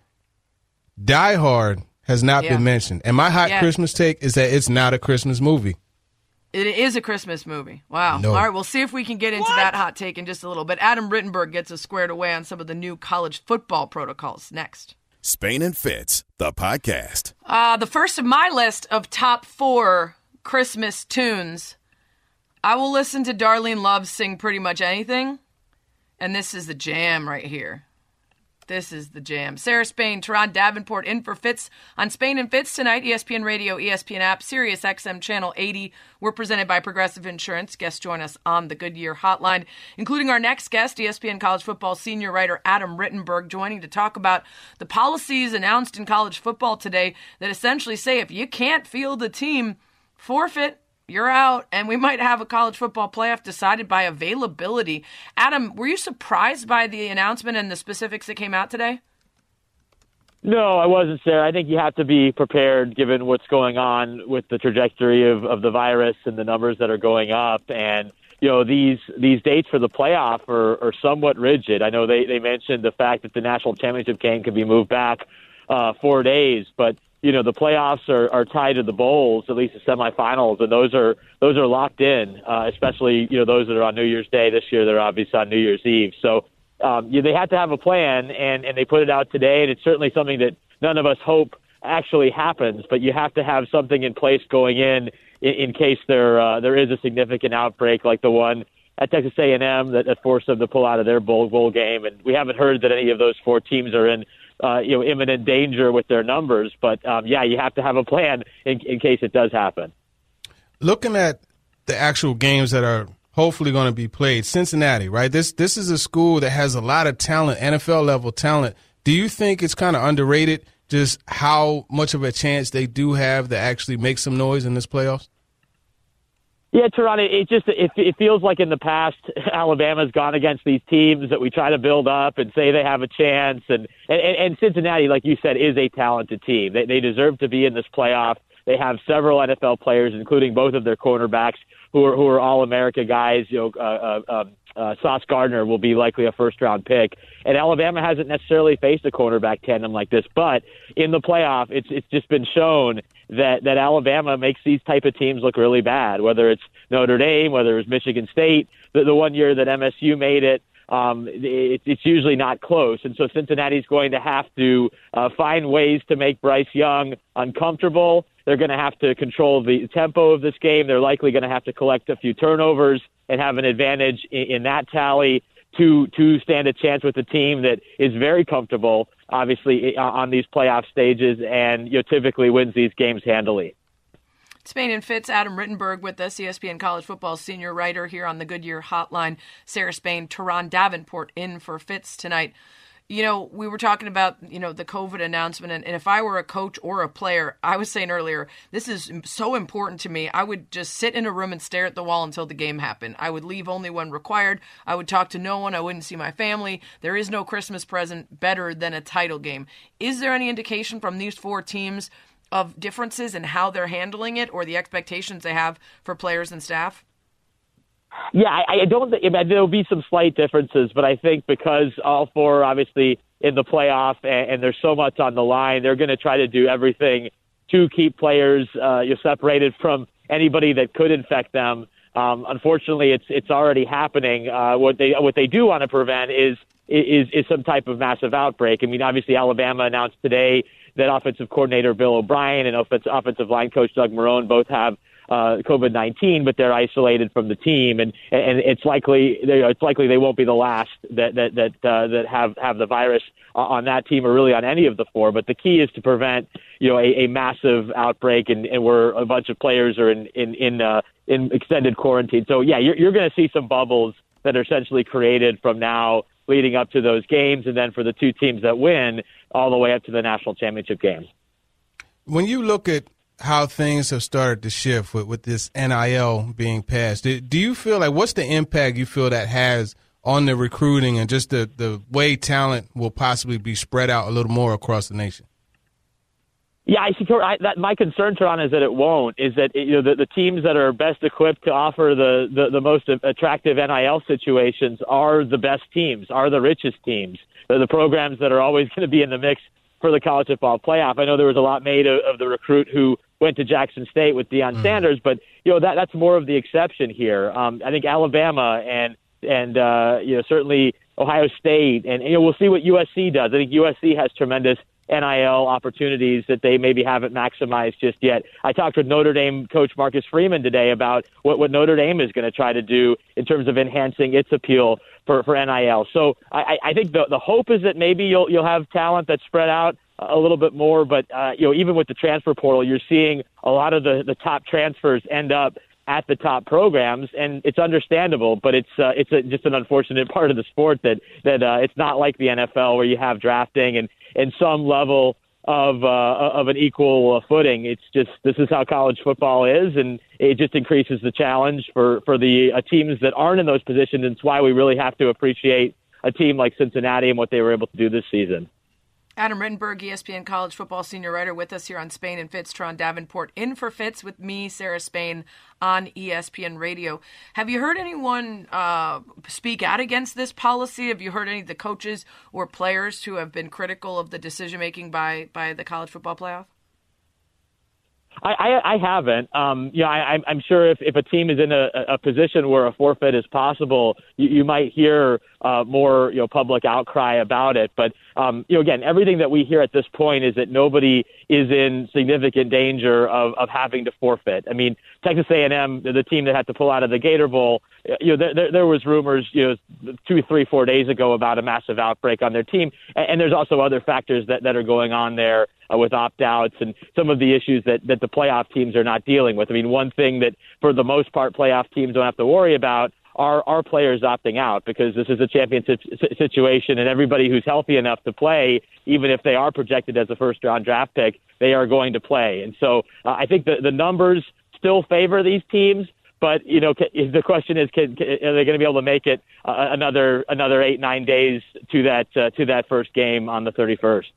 Die Hard has not yeah. been mentioned. And my hot yeah. Christmas take is that it's not a Christmas movie. It is a Christmas movie. Wow. No. All right, we'll see if we can get into what? that hot take in just a little bit. Adam Rittenberg gets us squared away on some of the new college football protocols next. Spain and Fitz, the podcast. Uh, the first of my list of top four Christmas tunes. I will listen to Darlene Love sing pretty much anything. And this is the jam right here. This is the jam. Sarah Spain, Turron Davenport in for Fitz on Spain and Fitz tonight. ESPN Radio, ESPN app, Sirius XM Channel 80. We're presented by Progressive Insurance. Guests join us on the Goodyear Hotline, including our next guest, ESPN college football senior writer Adam Rittenberg, joining to talk about the policies announced in college football today that essentially say if you can't field a team, forfeit you're out, and we might have a college football playoff decided by availability. Adam, were you surprised by the announcement and the specifics that came out today? No, I wasn't, Sarah. I think you have to be prepared given what's going on with the trajectory of, of the virus and the numbers that are going up. And, you know, these these dates for the playoff are, are somewhat rigid. I know they, they mentioned the fact that the national championship game could be moved back uh, four days, but you know the playoffs are, are tied to the bowls, at least the semifinals, and those are those are locked in. Uh, especially you know those that are on New Year's Day this year, they're obviously on New Year's Eve. So um, yeah, they had to have a plan, and and they put it out today, and it's certainly something that none of us hope actually happens. But you have to have something in place going in in, in case there uh, there is a significant outbreak like the one at Texas A&M that, that forced them to pull out of their bowl bowl game, and we haven't heard that any of those four teams are in uh, you know imminent danger with their numbers. But um, yeah, you have to have a plan in, in case it does happen. Looking at the actual games that are hopefully going to be played, Cincinnati, right? This this is a school that has a lot of talent, NFL level talent. Do you think it's kind of underrated just how much of a chance they do have to actually make some noise in this playoffs? Yeah, Toronto. It just it, it feels like in the past Alabama's gone against these teams that we try to build up and say they have a chance, and and, and Cincinnati, like you said, is a talented team. They they deserve to be in this playoff. They have several NFL players, including both of their cornerbacks, who are who are all America guys. You know, uh, uh, um, uh, Sauce Gardner will be likely a first round pick, and Alabama hasn't necessarily faced a cornerback tandem like this. But in the playoff, it's it's just been shown that that Alabama makes these type of teams look really bad. Whether it's Notre Dame, whether it's Michigan State, the, the one year that MSU made it. Um, it, it's usually not close, and so Cincinnati's going to have to uh, find ways to make Bryce Young uncomfortable they're going to have to control the tempo of this game. They're likely going to have to collect a few turnovers and have an advantage in, in that tally to to stand a chance with a team that is very comfortable, obviously on these playoff stages, and you know typically wins these games handily. Spain and Fitz, Adam Rittenberg with us, ESPN College Football senior writer here on the Goodyear Hotline. Sarah Spain, Turron Davenport in for Fitz tonight you know, we were talking about, you know, the COVID announcement. And, and, if I were a coach or a player, I was saying earlier, this is so important to me. I would just sit in a room and stare at the wall until the game happened. I would leave only when required. I would talk to no one. I wouldn't see my family. There is no Christmas present better than a title game. Is there any indication from these four teams of differences in how they're handling it or the expectations they have for players and staff? Yeah, I, I don't think there'll be some slight differences, but I think because all four are obviously in the playoff and, and there's so much on the line, they're going to try to do everything to keep players uh, you separated from anybody that could infect them. Um, unfortunately, it's it's already happening. Uh, what they what they do want to prevent is is is some type of massive outbreak. I mean, obviously, Alabama announced today that offensive coordinator Bill O'Brien and offensive, offensive line coach Doug Marrone both have uh, COVID nineteen, but they're isolated from the team, and and it's likely it's likely they won't be the last that that that uh, that have have the virus on that team or really on any of the four. But the key is to prevent you know a, a massive outbreak, and, and where a bunch of players are in in in, uh, in extended quarantine. So yeah, you're you're going to see some bubbles that are essentially created from now leading up to those games, and then for the two teams that win, all the way up to the national championship game. When you look at how things have started to shift with, with this NIL being passed. Do, do you feel like what's the impact you feel that has on the recruiting and just the, the way talent will possibly be spread out a little more across the nation? Yeah, I see. I, that my concern, Toronto, is that it won't. Is that you know the, the teams that are best equipped to offer the, the the most attractive NIL situations are the best teams, are the richest teams. They're the programs that are always going to be in the mix for the college football playoff. I know there was a lot made of, of the recruit who went to Jackson State with Deion mm. Sanders, but you know that that's more of the exception here. Um, I think Alabama and and uh, you know certainly Ohio State, and you know we'll see what USC does. I think USC has tremendous NIL opportunities that they maybe haven't maximized just yet. I talked with Notre Dame coach Marcus Freeman today about what, what Notre Dame is going to try to do in terms of enhancing its appeal for, for NIL. So I, I think the, the hope is that maybe you'll, you'll have talent that's spread out a little bit more. But uh, you know, even with the transfer portal, you're seeing a lot of the the top transfers end up at the top programs, and it's understandable. But it's uh, it's a, just an unfortunate part of the sport that that uh, it's not like the NFL where you have drafting and and some level of uh, of an equal footing. It's just this is how college football is, and it just increases the challenge for for the uh, teams that aren't in those positions. And it's why we really have to appreciate a team like Cincinnati and what they were able to do this season. Adam Rittenberg, ESPN college football senior writer, with us here on Spain and Fitz. Turron Davenport in for Fitz with me, Sarah Spain, on ESPN Radio. Have you heard anyone uh, speak out against this policy? Have you heard any of the coaches or players who have been critical of the decision making by by the college football playoff? I, I, I haven't. Um, know, I, I'm sure if, if a team is in a, a position where a forfeit is possible, you, you might hear uh, more you know public outcry about it. But um, you know, again, everything that we hear at this point is that nobody is in significant danger of, of having to forfeit. I mean, Texas A&M, the team that had to pull out of the Gator Bowl, you know, there, there was rumors, you know, two, three, four days ago about a massive outbreak on their team, and, and there's also other factors that, that are going on there uh, with opt outs and some of the issues that, that the playoff teams are not dealing with. I mean, one thing that for the most part playoff teams don't have to worry about are are players opting out because this is a championship situation and everybody who's healthy enough to play, even if they are projected as a first round draft pick, they are going to play. And so uh, I think the the numbers still favor these teams. But you know, the question is, can, can, are they going to be able to make it uh, another another eight nine days to that uh, to that first game on the thirty first?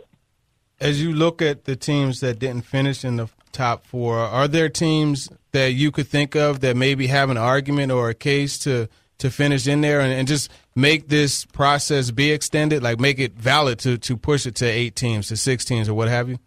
As you look at the teams that didn't finish in the top four, are there teams that you could think of that maybe have an argument or a case to to finish in there and, and just make this process be extended, like make it valid to to push it to eight teams, to six teams, or what have you?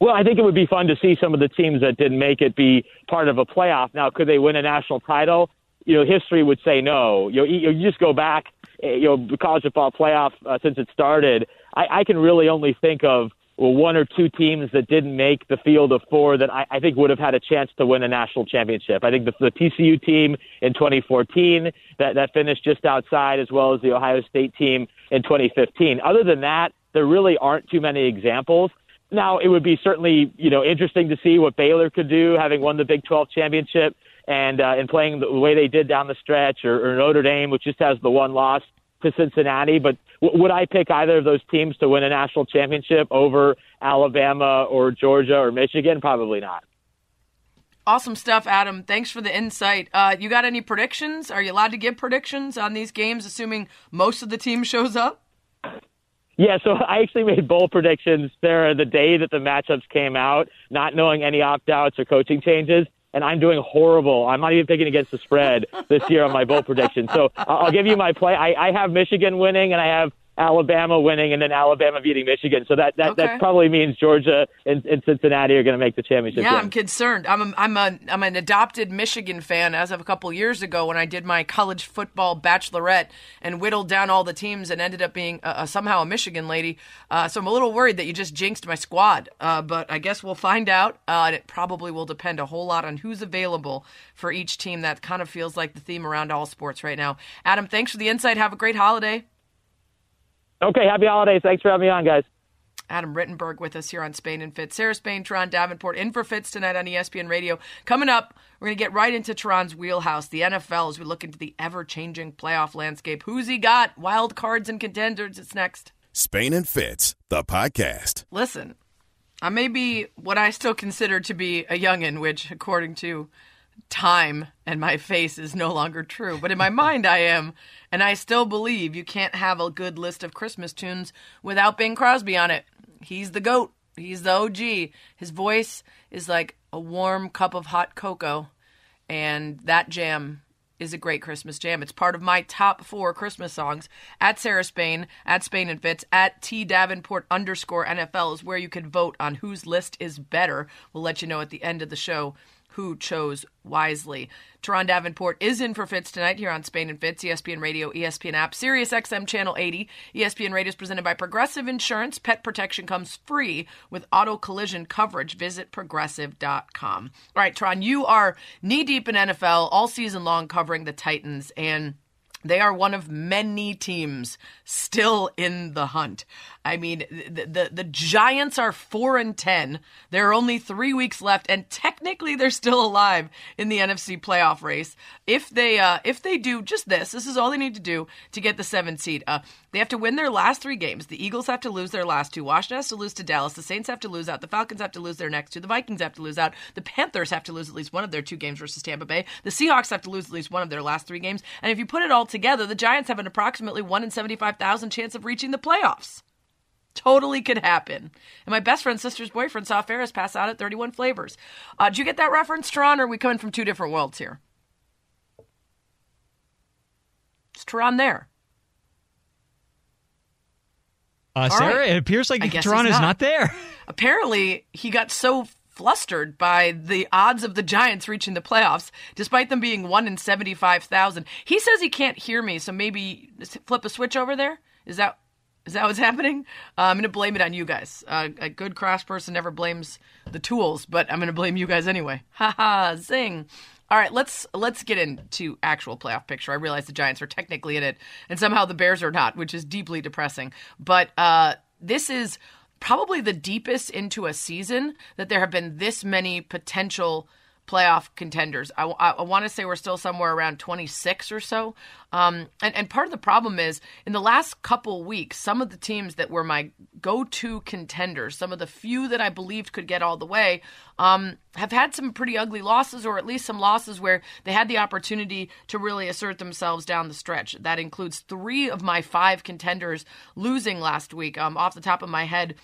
Well, I think it would be fun to see some of the teams that didn't make it be part of a playoff. Now, could they win a national title? You know, history would say no. You know, you just go back, eh, you know, college football playoff uh, since it started. I, I can really only think of one or two teams that didn't make the field of four that I, I think would have had a chance to win a national championship. I think the, the TCU team in 2014 that, that finished just outside, as well as the Ohio State team in 2015. Other than that, there really aren't too many examples. Now, it would be certainly you know interesting to see what Baylor could do, having won the Big 12 championship and uh, and playing the way they did down the stretch, or, or Notre Dame, which just has the one loss to Cincinnati. But w- would I pick either of those teams to win a national championship over Alabama or Georgia or Michigan? Probably not. Awesome stuff, Adam. Thanks for the insight. Uh, you got any predictions? Are you allowed to give predictions on these games, assuming most of the team shows up? Yeah, so I actually made bold predictions there the day that the matchups came out, not knowing any opt outs or coaching changes and I'm doing horrible. I'm not even picking against the spread this year on my bowl prediction. So I'll give you my play. I, I have Michigan winning, and I have Alabama winning and then Alabama beating Michigan. So that that, okay. that probably means Georgia and, and Cincinnati are going to make the championship. Yeah, game. I'm concerned. I'm a, I'm a I'm an adopted Michigan fan as of a couple years ago when I did my college football bachelorette and whittled down all the teams and ended up being uh, somehow a Michigan lady. Uh, so I'm a little worried that you just jinxed my squad. Uh, but I guess we'll find out. Uh, and it probably will depend a whole lot on who's available for each team. That kind of feels like the theme around all sports right now. Adam, thanks for the insight. Have a great holiday. Okay, happy holidays. Thanks for having me on, guys. Adam Rittenberg with us here on Spain and Fitz. Sarah Spain, Turron Davenport in for Fitz tonight on ESPN Radio. Coming up, we're going to get right into Turron's wheelhouse, the NFL, as we look into the ever changing playoff landscape. Who's he got? Wild cards and contenders. It's next. Spain and Fitz, the podcast. Listen, I may be what I still consider to be a youngin', which, according to time and my face is no longer true. But in my mind, I am. And I still believe you can't have a good list of Christmas tunes without Bing Crosby on it. He's the GOAT. He's the OG. His voice is like a warm cup of hot cocoa. And that jam is a great Christmas jam. It's part of my top four Christmas songs. At Sarah Spain, at Spain and Fitz, at T Davenport underscore NFL is where you can vote on whose list is better. We'll let you know at the end of the show who chose wisely. Turron Davenport is in for Fitz tonight here on Spain and Fitz, ESPN Radio, ESPN app, Sirius XM Channel 80. ESPN Radio is presented by Progressive Insurance. Pet protection comes free with auto collision coverage. Visit progressive.com. All right, Turron, you are knee deep in NFL all season long covering the Titans and they are one of many teams still in the hunt. I mean, the, the, the Giants are four and ten. There are only three weeks left, and technically they're still alive in the NFC playoff race. If they uh, if they do just this, this is all they need to do to get the seventh seed. Uh, they have to win their last three games. The Eagles have to lose their last two. Washington has to lose to Dallas. The Saints have to lose out. The Falcons have to lose their next two. The Vikings have to lose out. The Panthers have to lose at least one of their two games versus Tampa Bay. The Seahawks have to lose at least one of their last three games. And if you put it all together, the Giants have an approximately one in seventy five thousand chance of reaching the playoffs. Totally could happen. And my best friend's sister's boyfriend saw Ferris pass out at 31 Flavors. Uh, did you get that reference, Turron, or are we coming from two different worlds here? Is Turron there? Uh, Sarah, right. it appears like Turron is not. not there. Apparently, he got so flustered by the odds of the Giants reaching the playoffs, despite them being one in seventy-five thousand. He says he can't hear me, so maybe flip a switch over there. Is that is that what's happening? Uh, I'm going to blame it on you guys. Uh, a good cross person never blames the tools, but I'm going to blame you guys anyway. Ha ha! Zing. All right, let's let's get into actual playoff picture. I realize the Giants are technically in it, and somehow the Bears are not, which is deeply depressing. But uh, this is probably the deepest into a season that there have been this many potential playoff contenders. I, I, I want to say we're still somewhere around 26 or so. Um, and, and part of the problem is in the last couple weeks, some of the teams that were my go to contenders, some of the few that I believed could get all the way, um, have had some pretty ugly losses, or at least some losses where they had the opportunity to really assert themselves down the stretch. That includes three of my five contenders losing last week. Um, off the top of my head,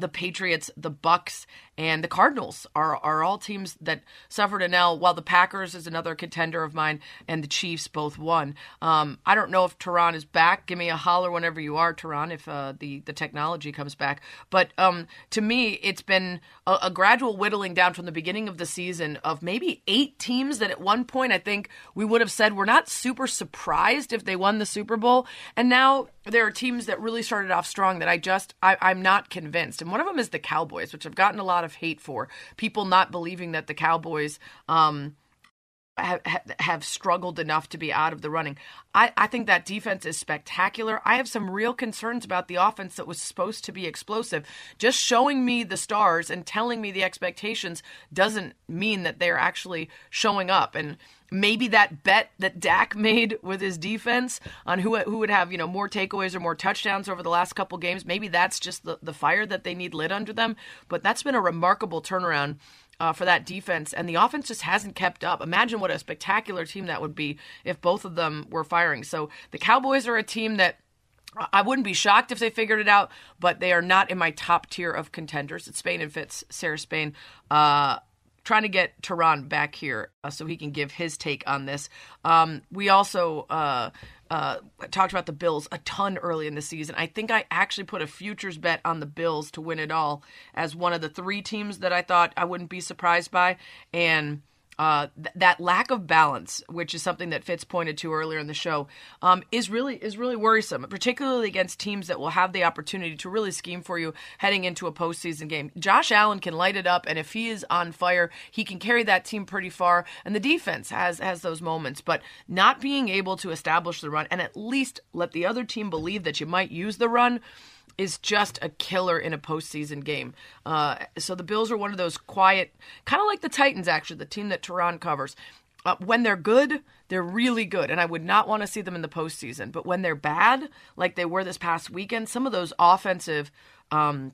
the Patriots, the Bucs, and the Cardinals are are all teams that suffered an L. While the Packers is another contender of mine, and the Chiefs both won. Um, I don't know if Turron is back. Give me a holler whenever you are, Turron, if uh, the the technology comes back. But um, to me, it's been a, a gradual whittling down from the beginning of the season of maybe eight teams that at one point I think we would have said we're not super surprised if they won the Super Bowl, and now there are teams that really started off strong that I just I, I'm not convinced. And one of them is the Cowboys, which I've gotten a lot of hate for. People not believing that the Cowboys um, have, have struggled enough to be out of the running. I, I think that defense is spectacular. I have some real concerns about the offense that was supposed to be explosive. Just showing me the stars and telling me the expectations doesn't mean that they're actually showing up. And maybe that bet that Dak made with his defense on who who would have you know more takeaways or more touchdowns over the last couple games, maybe that's just the, the fire that they need lit under them. But that's been a remarkable turnaround uh, for that defense, and the offense just hasn't kept up. Imagine what a spectacular team that would be if both of them were firing. So the Cowboys are a team that. I wouldn't be shocked if they figured it out, but they are not in my top tier of contenders. It's Spain and Fitz, Sarah Spain. Uh, trying to get Turron back here uh, so he can give his take on this. Um, we also uh, uh, talked about the Bills a ton early in the season. I think I actually put a futures bet on the Bills to win it all as one of the three teams that I thought I wouldn't be surprised by. And uh, th- that lack of balance, which is something that Fitz pointed to earlier in the show, um, is really is really worrisome, particularly against teams that will have the opportunity to really scheme for you heading into a postseason game. Josh Allen can light it up, and if he is on fire, he can carry that team pretty far. And the defense has has those moments, but not being able to establish the run and at least let the other team believe that you might use the run is just a killer in a postseason game. Uh, so the Bills are one of those quiet, kind of like the Titans, actually, the team that Turron covers. Uh, when they're good, they're really good, and I would not want to see them in the postseason. But when they're bad, like they were this past weekend, some of those offensive um,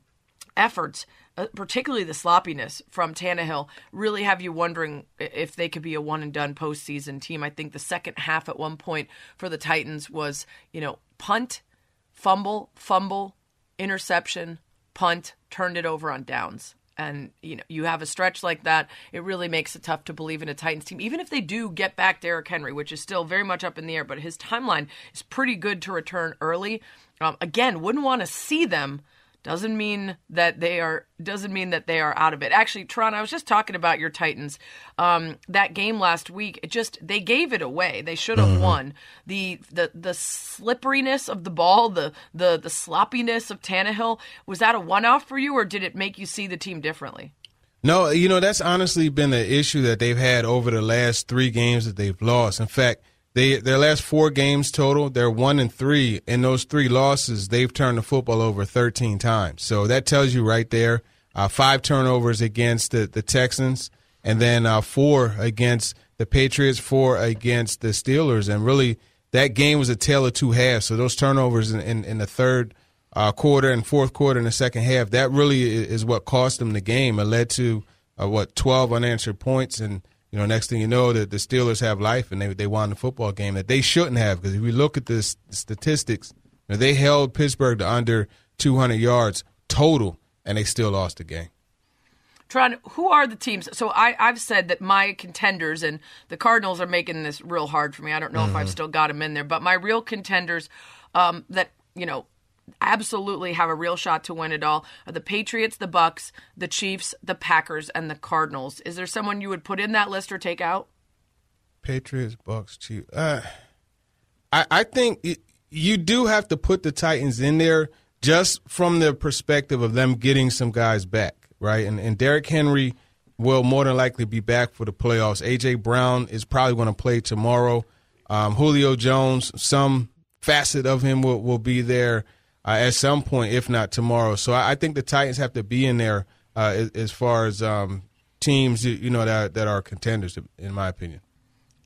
efforts, uh, particularly the sloppiness from Tannehill, really have you wondering if they could be a one and done postseason team. I think the second half at one point for the Titans was, you know, punt, fumble, fumble, interception, punt, turned it over on downs. And you know, you have a stretch like that, it really makes it tough to believe in a Titans team. Even if they do get back Derrick Henry, which is still very much up in the air, but his timeline is pretty good to return early. Um, again, wouldn't want to see them doesn't mean that they are doesn't mean that they are out of it. Actually, Turron, I was just talking about your Titans. Um, that game last week, it just they gave it away. They should have mm-hmm. won. The the the slipperiness of the ball, the the the sloppiness of Tannehill, was that a one off for you, or did it make you see the team differently? No, you know that's honestly been the issue that they've had over the last three games that they've lost. In fact they their last four games total, they're one and three. In those three losses, they've turned the football over 13 times. So that tells you right there. Uh, five turnovers against the, the Texans, and then uh, four against the Patriots, four against the Steelers, and really that game was a tale of two halves. So those turnovers in, in, in the third uh, quarter and fourth quarter in the second half, that really is what cost them the game. It led to uh, what 12 unanswered points and you know, next thing you know, that the Steelers have life and they they won the football game that they shouldn't have because if we look at the statistics, you know, they held Pittsburgh to under 200 yards total and they still lost the game. Turron, who are the teams? So I, I've said that my contenders and the Cardinals are making this real hard for me. I don't know mm-hmm. if I've mm-hmm. still got them in there, but my real contenders um, that you know absolutely have a real shot to win it all are the Patriots, the Bucs, the Chiefs, the Packers, and the Cardinals. Is there someone you would put in that list or take out? Patriots, Bucs, Chiefs. Uh, I I think it, you do have to put the Titans in there just from the perspective of them getting some guys back, right? And and Derrick Henry will more than likely be back for the playoffs. AJ Brown is probably going to play tomorrow. Um, Julio Jones, some facet of him will, will be there uh, at some point, if not tomorrow. So I, I, think the Titans have to be in there uh, as, as, far as um, teams you know that that are contenders, in my opinion.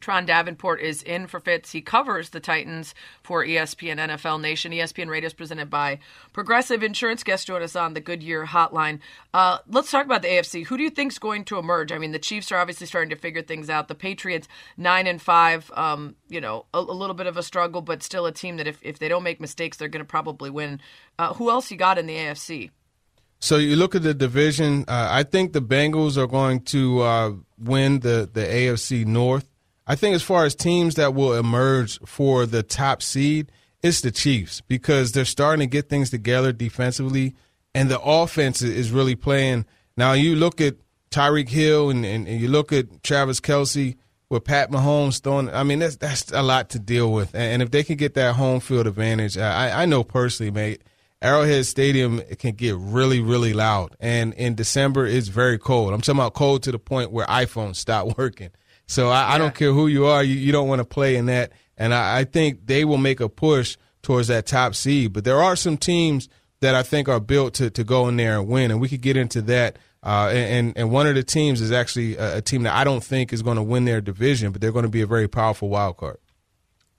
Turron Davenport is in for Fitz. He covers the Titans for ESPN NFL Nation. ESPN Radio is presented by Progressive Insurance. Guest join us on the Goodyear Hotline. Uh, let's talk about the AFC. Who do you think is going to emerge? I mean, the Chiefs are obviously starting to figure things out. The Patriots nine and five. Um, you know, a, a, little bit of a struggle, but still a team that if if they don't make mistakes, they're going to probably win. Uh, who else you got in the AFC? So you look at the division. Uh, I think the Bengals are going to uh, win the the AFC North. I think as far as teams that will emerge for the top seed, it's the Chiefs because they're starting to get things together defensively, and the offense is really playing. Now you look at Tyreek Hill and, and, and you look at Travis Kelce with Pat Mahomes throwing. I mean, that's that's a lot to deal with, and if they can get that home field advantage, I, I know personally, mate. Arrowhead Stadium can get really, really loud, and in December it's very cold. I'm talking about cold to the point where iPhones stop working. So I, yeah. I don't care who you are, you, you don't want to play in that. And I, I think they will make a push towards that top seed. But there are some teams that I think are built to, to go in there and win, and we could get into that. Uh, and and one of the teams is actually a, a team that I don't think is going to win their division, but they're going to be a very powerful wild card.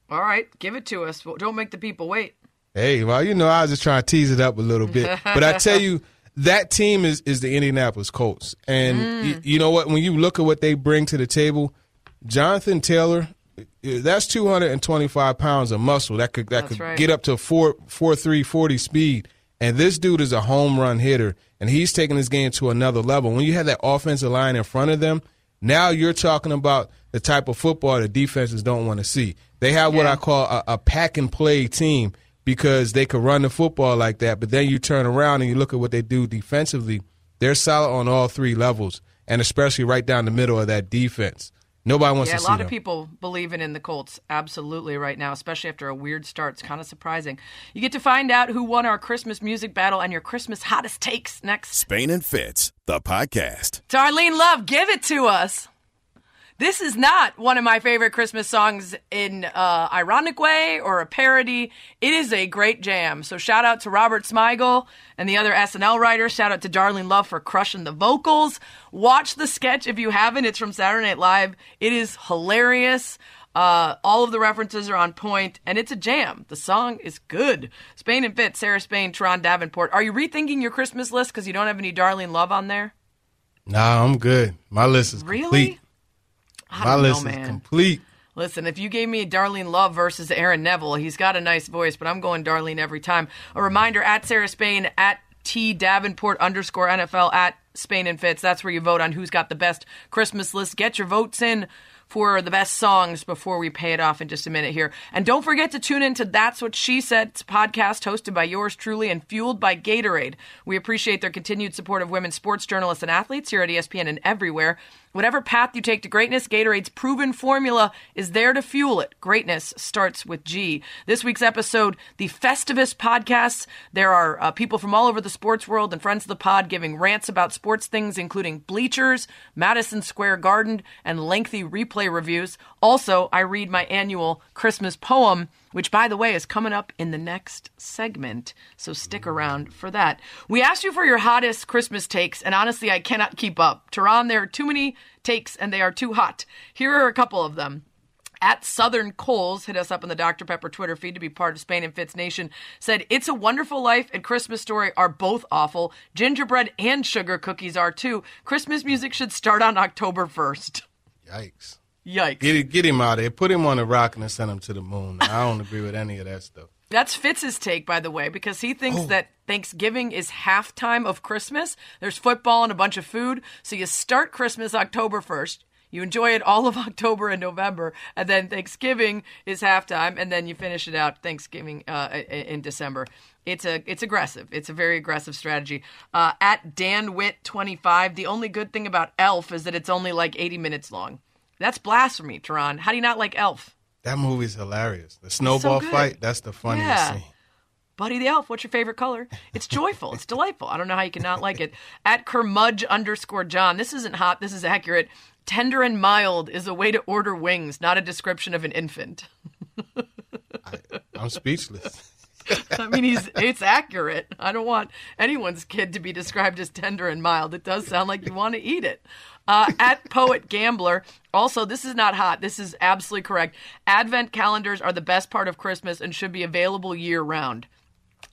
All right, give it to us. Don't make the people wait. Hey, well, you know, I was just trying to tease it up a little bit, but I tell you, that team is is the Indianapolis Colts, and mm. you, you know what? When you look at what they bring to the table, Jonathan Taylor, eh, that's 225 pounds of muscle that could that that's could right. get up to four four three forty speed. And this dude is a home run hitter, and he's taking his game to another level. When you have that offensive line in front of them, now you're talking about the type of football the defenses don't want to see. They have yeah. what I call a, a pack and play team because they could run the football like that. But then you turn around and you look at what they do defensively. They're solid on all three levels, and especially right down the middle of that defense. Nobody wants yeah, to see Yeah, a lot them. of people believing in the Colts absolutely right now, especially after a weird start. It's kind of surprising. You get to find out who won our Christmas music battle and your Christmas hottest takes next. Spain and Fitz, the podcast. Darlene Love, give it to us. This is not one of my favorite Christmas songs in uh, ironic way or a parody. It is a great jam. So shout out to Robert Smigel and the other SNL writers. Shout out to Darlene Love for crushing the vocals. Watch the sketch if you haven't. It's from Saturday Night Live. It is hilarious. Uh, all of the references are on point, and it's a jam. The song is good. Spain and Fitz, Sarah Spain, Turron Davenport. Are you rethinking your Christmas list because you don't have any Darlene Love on there? Nah, I'm good. My list is really? complete. My list know, is complete. Listen, if you gave me Darlene Love versus Aaron Neville, he's got a nice voice, but I'm going Darlene every time. A reminder at Sarah Spain, at T Davenport underscore NFL, at Spain and Fitz. That's where you vote on who's got the best Christmas list. Get your votes in for the best songs before we pay it off in just a minute here. And don't forget to tune in to That's What She Said podcast hosted by yours truly and fueled by Gatorade. We appreciate their continued support of women sports journalists and athletes here at ESPN and everywhere. Whatever path you take to greatness, Gatorade's proven formula is there to fuel it. Greatness starts with G. This week's episode, the Festivus podcasts. There are uh, people from all over the sports world and friends of the pod giving rants about sports things, including bleachers, Madison Square Garden, and lengthy replay reviews. Also, I read my annual Christmas poem which, by the way, is coming up in the next segment. So stick around for that. We asked you for your hottest Christmas takes, and honestly, I cannot keep up. Turron, there are too many takes, and they are too hot. Here are a couple of them. At Southern Coles, hit us up on the Dr. Pepper Twitter feed to be part of Spain and Fitz Nation, said, It's a Wonderful Life and Christmas Story are both awful. Gingerbread and sugar cookies are too. Christmas music should start on October 1st. Yikes. Yikes. Get, get him out of there. Put him on a rocket and send him to the moon. I don't agree with any of that stuff. That's Fitz's take, by the way, because he thinks oh. that Thanksgiving is halftime of Christmas. There's football and a bunch of food. So you start Christmas October 1st. You enjoy it all of October and November, and then Thanksgiving is halftime, and then you finish it out Thanksgiving uh, in December. It's a it's aggressive. It's a very aggressive strategy. Uh, at Dan Witt twenty five, the only good thing about Elf is that it's only like eighty minutes long. That's blasphemy, Turron. How do you not like Elf? That movie's hilarious. The snowball so fight, that's the funniest Yeah. scene. Buddy the Elf, what's your favorite color? It's joyful. it's delightful. I don't know how you cannot like it. At Kermudge underscore John, this isn't hot. This is accurate. Tender and mild is a way to order wings, not a description of an infant. I'm speechless. I mean, he's it's accurate. I don't want anyone's kid to be described as tender and mild. It does sound like you want to eat it. Uh, at Poet Gambler, also, this is not hot. This is absolutely correct. Advent calendars are the best part of Christmas and should be available year round.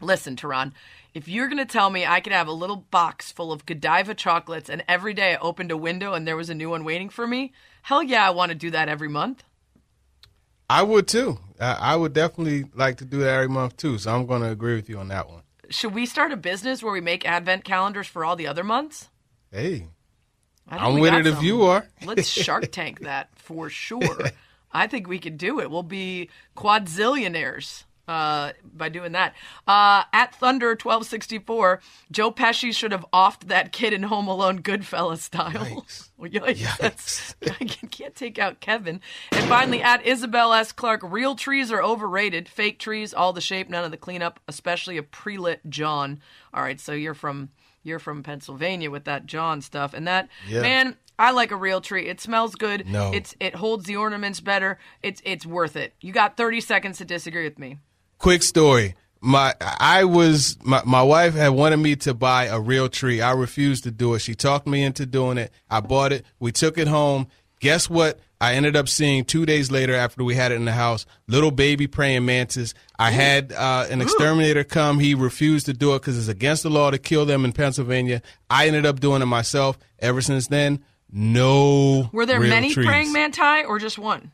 Listen, Turron, if you're going to tell me I could have a little box full of Godiva chocolates and every day I opened a window and there was a new one waiting for me, hell yeah, I want to do that every month. I would too. I, I would definitely like to do that every month too. So I'm going to agree with you on that one. Should we start a business where we make Advent calendars for all the other months? Hey, I'm with it if you are. Let's Shark Tank that for sure. I think we could do it. We'll be quadzillionaires uh, by doing that. Uh, at Thunder 1264, Joe Pesci should have offed that kid in Home Alone Goodfellas style. Yikes. Well, yikes. I can- can't take out Kevin. And finally, at Isabel S. Clark, real trees are overrated. Fake trees, all the shape, none of the cleanup, especially a pre-lit John. All right, so you're from you're from Pennsylvania with that John stuff, and that Yeah. man. I like a real tree. It smells good. No. It's it holds the ornaments better. It's it's worth it. You got 30 seconds to disagree with me. quick story. My I was my, my wife had wanted me to buy a real tree. I refused to do it. She talked me into doing it. I bought it. We took it home. Guess what? I ended up seeing two days later after we had it in the house, little baby praying mantis. I had uh, an exterminator come. He refused to do it because it's against the law to kill them in Pennsylvania. I ended up doing it myself. Ever since then, no. Were there many trees. praying manti or just one?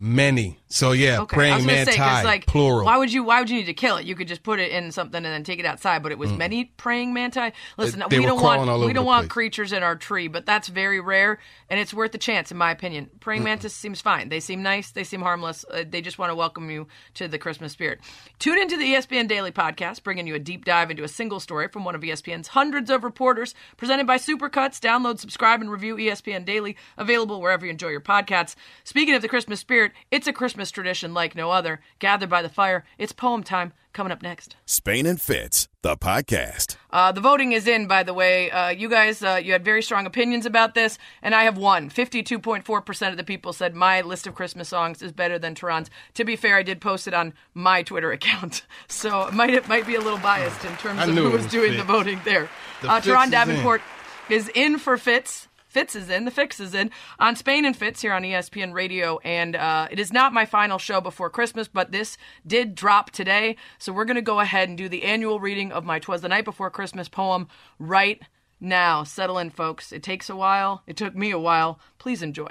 Many. So yeah, Okay, I praying mantis, like plural. why would you why would you need to kill it? You could just put it in something and then take it outside. But it was many praying manti. Listen, they we don't want we don't want creatures in our tree, but that's very rare and it's worth a chance in my opinion. Praying mantis seems fine. They seem nice. They seem harmless. Uh, they just want to welcome you to the Christmas spirit. Tune into the ESPN Daily podcast, bringing you a deep dive into a single story from one of ESPN's hundreds of reporters, presented by Supercuts. Download, subscribe, and review ESPN Daily, available wherever you enjoy your podcasts. Speaking of the Christmas spirit, it's a Christmas tradition like no other. Gathered by the fire, it's poem time. Coming up next. Spain and Fitz, the podcast. Uh, the voting is in, by the way. Uh, you guys, uh, you had very strong opinions about this, and I have won. 52.4% of the people said my list of Christmas songs is better than Turron's. To be fair, I did post it on my Twitter account, so it might, it might be a little biased in terms I of who was was doing Fitz. the voting there. The Uh, Turron is Davenport is in for Fitz. Fitz is in. The fix is in on Spain and Fitz here on ESPN Radio, and uh, it is not my final show before Christmas, but this did drop today, so we're going to go ahead and do the annual reading of my "Twas the Night Before Christmas" poem right now. Settle in, folks. It takes a while. It took me a while. Please enjoy.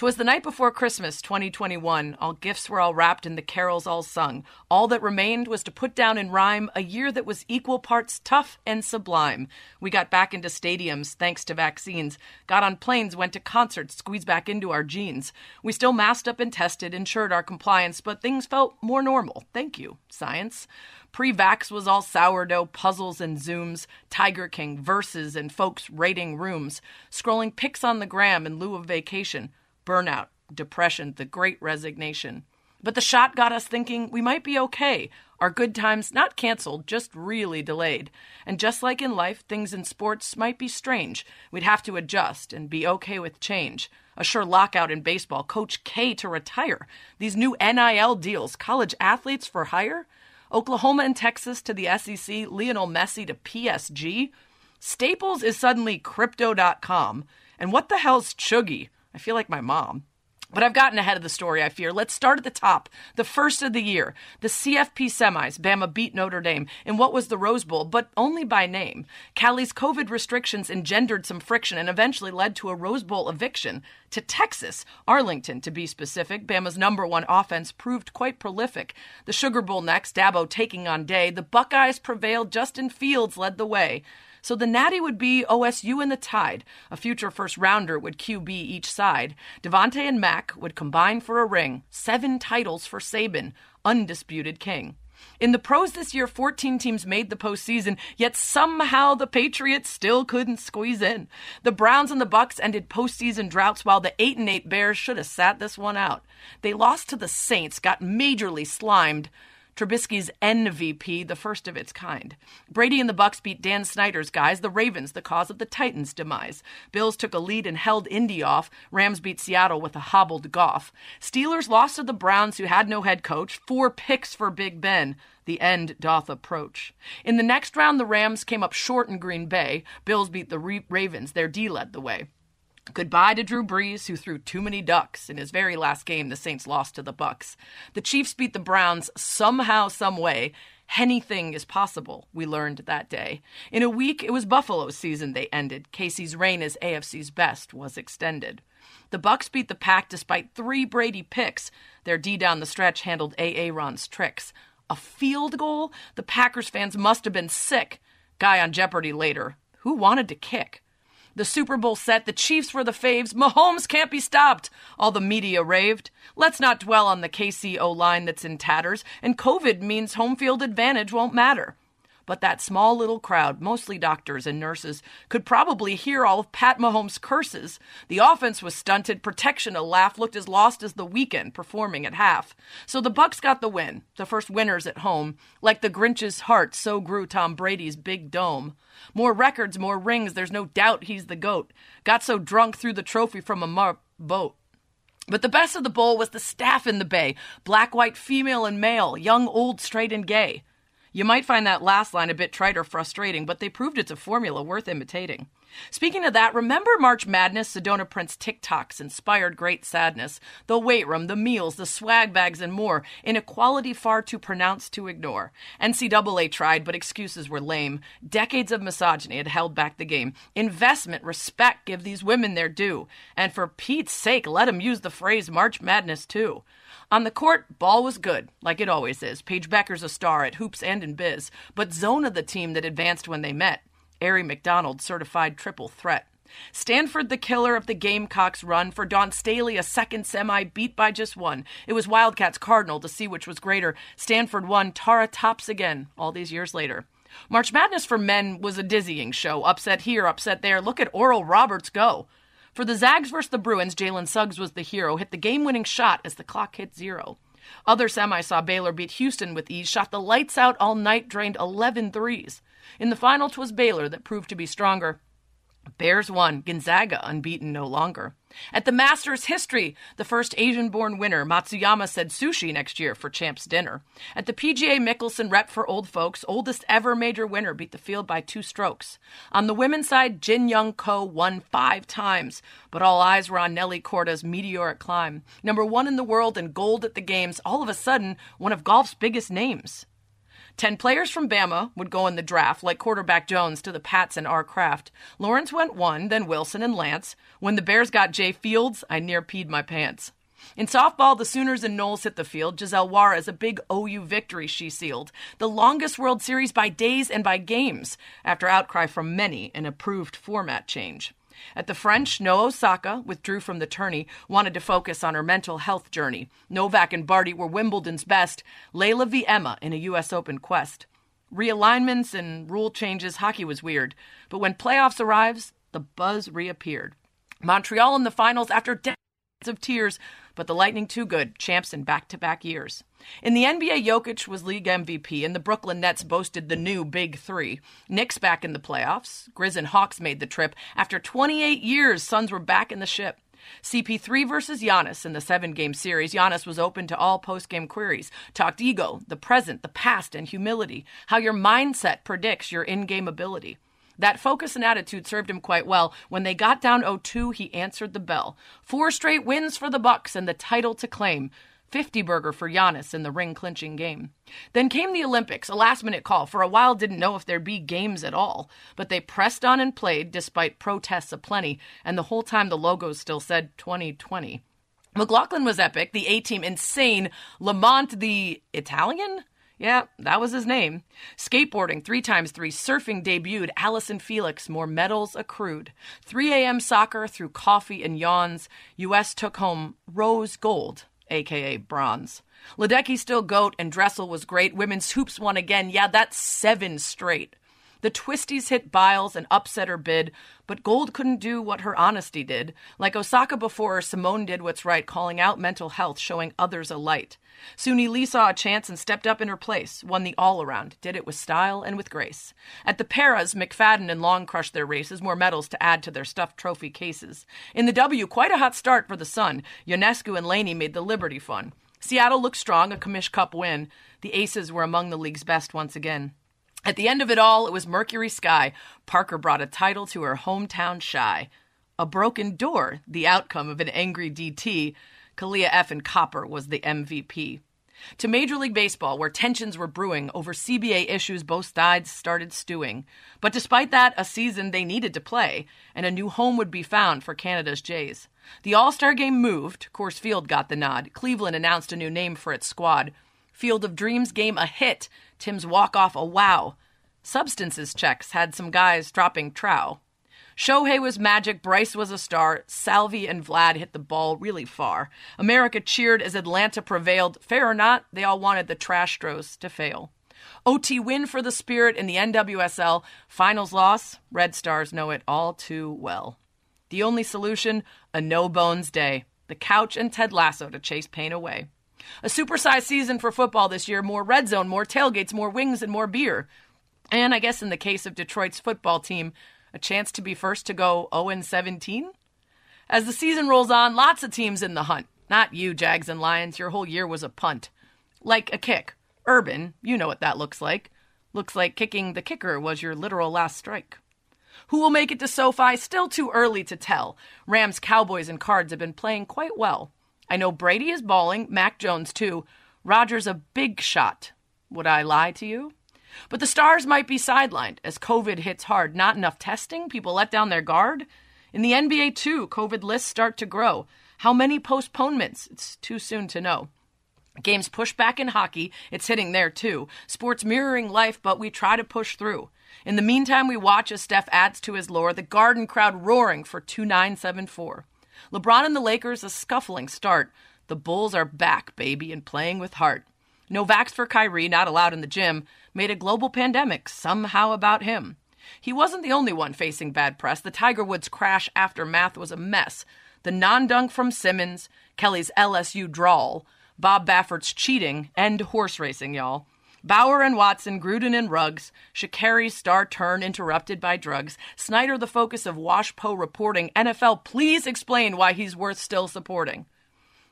'Twas the night before Christmas, 2021. All gifts were all wrapped and the carols all sung. All that remained was to put down in rhyme a year that was equal parts tough and sublime. We got back into stadiums thanks to vaccines, got on planes, went to concerts, squeezed back into our jeans. We still masked up and tested, ensured our compliance, but things felt more normal. Thank you, science. Pre vax was all sourdough, puzzles and zooms, Tiger King, verses, and folks raiding rooms, scrolling pics on the gram in lieu of vacation burnout, depression, the great resignation. But the shot got us thinking we might be okay. Our good times not canceled, just really delayed. And just like in life, things in sports might be strange. We'd have to adjust and be okay with change. A sure lockout in baseball, Coach K to retire. These new NIL deals, college athletes for hire. Oklahoma and Texas to the SEC, Lionel Messi to PSG. Staples is suddenly crypto.com. And what the hell's Chuggy? I feel like my mom. But I've gotten ahead of the story, I fear. Let's start at the top. The first of the year, the CFP semis. Bama beat Notre Dame in what was the Rose Bowl, but only by name. Cali's COVID restrictions engendered some friction and eventually led to a Rose Bowl eviction. To Texas, Arlington to be specific, Bama's number one offense proved quite prolific. The Sugar Bowl next, Dabo taking on Day. The Buckeyes prevailed, Justin Fields led the way. So the Natty would be OSU and the Tide. A future first rounder would QB each side. DeVonta and Mac would combine for a ring. Seven titles for Saban, undisputed king. In the pros this year, 14 teams made the postseason, yet somehow the Patriots still couldn't squeeze in. The Browns and the Bucs ended postseason droughts while the 8 and 8 Bears should have sat this one out. They lost to the Saints, got majorly slimed, Trubisky's MVP, the first of its kind. Brady and the Bucs beat Dan Snyder's guys, the Ravens, the cause of the Titans' demise. Bills took a lead and held Indy off. Rams beat Seattle with a hobbled Goff. Steelers lost to the Browns, who had no head coach. Four picks for Big Ben. The end doth approach. In the next round, the Rams came up short in Green Bay. Bills beat the Ravens. Their D led the way. Goodbye to Drew Brees, who threw too many ducks. In his very last game, the Saints lost to the Bucs. The Chiefs beat the Browns somehow, some way. Anything is possible, we learned that day. In a week, it was Buffalo's season they ended. KC's reign as AFC's best was extended. The Bucs beat the Pack despite three Brady picks. Their D down the stretch handled A.A. Ron's tricks. A field goal? The Packers fans must have been sick. Guy on Jeopardy later. Who wanted to kick? The Super Bowl set, the Chiefs were the faves. Mahomes can't be stopped. All the media raved. Let's not dwell on the KCO line that's in tatters, and COVID means home field advantage won't matter. But that small little crowd, mostly doctors and nurses, could probably hear all of Pat Mahomes' curses. The offense was stunted, protection a laugh, looked as lost as the Weeknd performing at half. So the Bucs got the win, the first winners at home. Like the Grinch's heart, so grew Tom Brady's big dome. More records, more rings, there's no doubt he's the GOAT. Got so drunk threw the trophy from a mar- boat. But the best of the bowl was the staff in the Bay black, white, female, and male, young, old, straight, and gay. You might find that last line a bit trite or frustrating, but they proved it's a formula worth imitating. Speaking of that, remember March Madness? Sedona Prince TikToks inspired great sadness. The weight room, the meals, the swag bags, and more. Inequality far too pronounced to ignore. NCAA tried, but excuses were lame. Decades of misogyny had held back the game. Investment, respect, give these women their due. And for Pete's sake, let them use the phrase March Madness too. On the court, ball was good, like it always is. Paige Bueckers a star at hoops and in biz, but Zona the team that advanced when they met. Aari McDonald certified triple threat. Stanford, the killer of the Gamecocks run, for Dawn Staley, a second semi beat by just one. It was Wildcats Cardinal to see which was greater. Stanford won, Tara tops again, all these years later. March Madness for men was a dizzying show. Upset here, upset there. Look at Oral Roberts go. For the Zags versus the Bruins, Jalen Suggs was the hero, hit the game winning shot as the clock hit zero. Other semi saw Baylor beat Houston with ease, shot the lights out all night, drained 11 threes. In the final, 'twas Baylor that proved to be stronger. Bears won, Gonzaga unbeaten no longer. At the Masters history, the first Asian born winner, Matsuyama said sushi next year for champs dinner. At the PGA Mickelson rep for old folks, oldest ever major winner beat the field by two strokes. On the women's side, Jin Young Ko won five times, but all eyes were on Nelly Korda's meteoric climb. Number one in the world and gold at the games, all of a sudden, one of golf's biggest names. Ten players from Bama would go in the draft, like quarterback Jones to the Pats and R. Kraft. Lawrence went one, then Wilson and Lance. When the Bears got Jay Fields, I near peed my pants. In softball, the Sooners and Knowles hit the field. Giselle Juarez, a big OU victory she sealed. The longest World Series by days and by games, after outcry from many, an approved format change. At the French, No Osaka withdrew from the tourney, wanted to focus on her mental health journey. Novak and Barty were Wimbledon's best, Leylah v. Emma in a U.S. Open quest. Realignments and rule changes, hockey was weird. But when playoffs arrives, the buzz reappeared. Montreal in the finals after decades of tears, but the Lightning too good, champs in back to back years. In the NBA, Jokic was league MVP, and the Brooklyn Nets boasted the new Big Three. Knicks back in the playoffs. Grizz and Hawks made the trip. After 28 years, Suns were back in the ship. CP3 versus Giannis in the seven game series. Giannis was open to all post game queries. Talked ego, the present, the past, and humility. How your mindset predicts your in game ability. That focus and attitude served him quite well. When they got down 0-2, he answered the bell. Four straight wins for the Bucks and the title to claim. 50 burger for Giannis in the ring clinching game. Then came the Olympics, a last minute call. For a while, didn't know if there'd be games at all. But they pressed on and played despite protests aplenty, and the whole time the logos still said 2020. McLaughlin was epic, the A team insane. Lamont, the Italian? Yeah, that was his name. Skateboarding, three times three. Surfing debuted. Allyson Felix, more medals accrued. 3 a.m. soccer through coffee and yawns. U.S. took home rose gold, aka bronze. Ledecky still goat, and Dressel was great. Women's hoops won again. Yeah, that's seven straight. The twisties hit Biles and upset her bid, but Gold couldn't do what her honesty did. Like Osaka before Simone did what's right, calling out mental health, showing others a light. Suni Lee saw a chance and stepped up in her place, won the all around, did it with style and with grace. At the Paras, McFadden and Long crushed their races, more medals to add to their stuffed trophy cases. In the W, quite a hot start for the Sun. Ionescu and Laney made the Liberty fun. Seattle looked strong, a Commish Cup win. The Aces were among the league's best once again. At the end of it all, it was Mercury Sky. Parker brought a title to her hometown Chi. A broken door, the outcome of an angry DT. Kahleah F. and Copper was the MVP. To Major League Baseball, where tensions were brewing over CBA issues, both sides started stewing. But despite that, a season they needed to play, and a new home would be found for Canada's Jays. The All Star game moved. Coors Field got the nod. Cleveland announced a new name for its squad. Field of Dreams game a hit. Tim's walk off a wow. Substances checks had some guys dropping trow. Shohei was magic, Bryce was a star, Salvi and Vlad hit the ball really far. America cheered as Atlanta prevailed. Fair or not, they all wanted the Trashtros to fail. OT win for the Spirit in the NWSL. Finals loss, Red Stars know it all too well. The only solution, a no bones day. The couch and Ted Lasso to chase pain away. A supersized season for football this year more red zone, more tailgates, more wings, and more beer. And I guess in the case of Detroit's football team, a chance to be first to go 0 17? As the season rolls on, lots of teams in the hunt. Not you, Jags and Lions. Your whole year was a punt. Like a kick. Urban, you know what that looks like. Looks like kicking the kicker was your literal last strike. Who will make it to SoFi? Still too early to tell. Rams, Cowboys, and Cards have been playing quite well. I know Brady is balling, Mac Jones too. Rodgers a big shot. Would I lie to you? But the Stars might be sidelined as COVID hits hard. Not enough testing? People let down their guard? In the NBA, too, COVID lists start to grow. How many postponements? It's too soon to know. Games push back in hockey. It's hitting there, too. Sports mirroring life, but we try to push through. In the meantime, we watch as Steph adds to his lore, the Garden crowd roaring for 2974. LeBron and the Lakers, a scuffling start. The Bulls are back, baby, and playing with heart. No vax for Kyrie, not allowed in the gym, made a global pandemic somehow about him. He wasn't the only one facing bad press. The Tiger Woods crash aftermath was a mess. The non dunk from Simmons, Kelly's LSU drawl, Bob Baffert's cheating, and horse racing, y'all. Bauer and Watson, Gruden and Ruggs, Sha'Carri's star turn interrupted by drugs, Snyder the focus of WashPo reporting, NFL please explain why he's worth still supporting.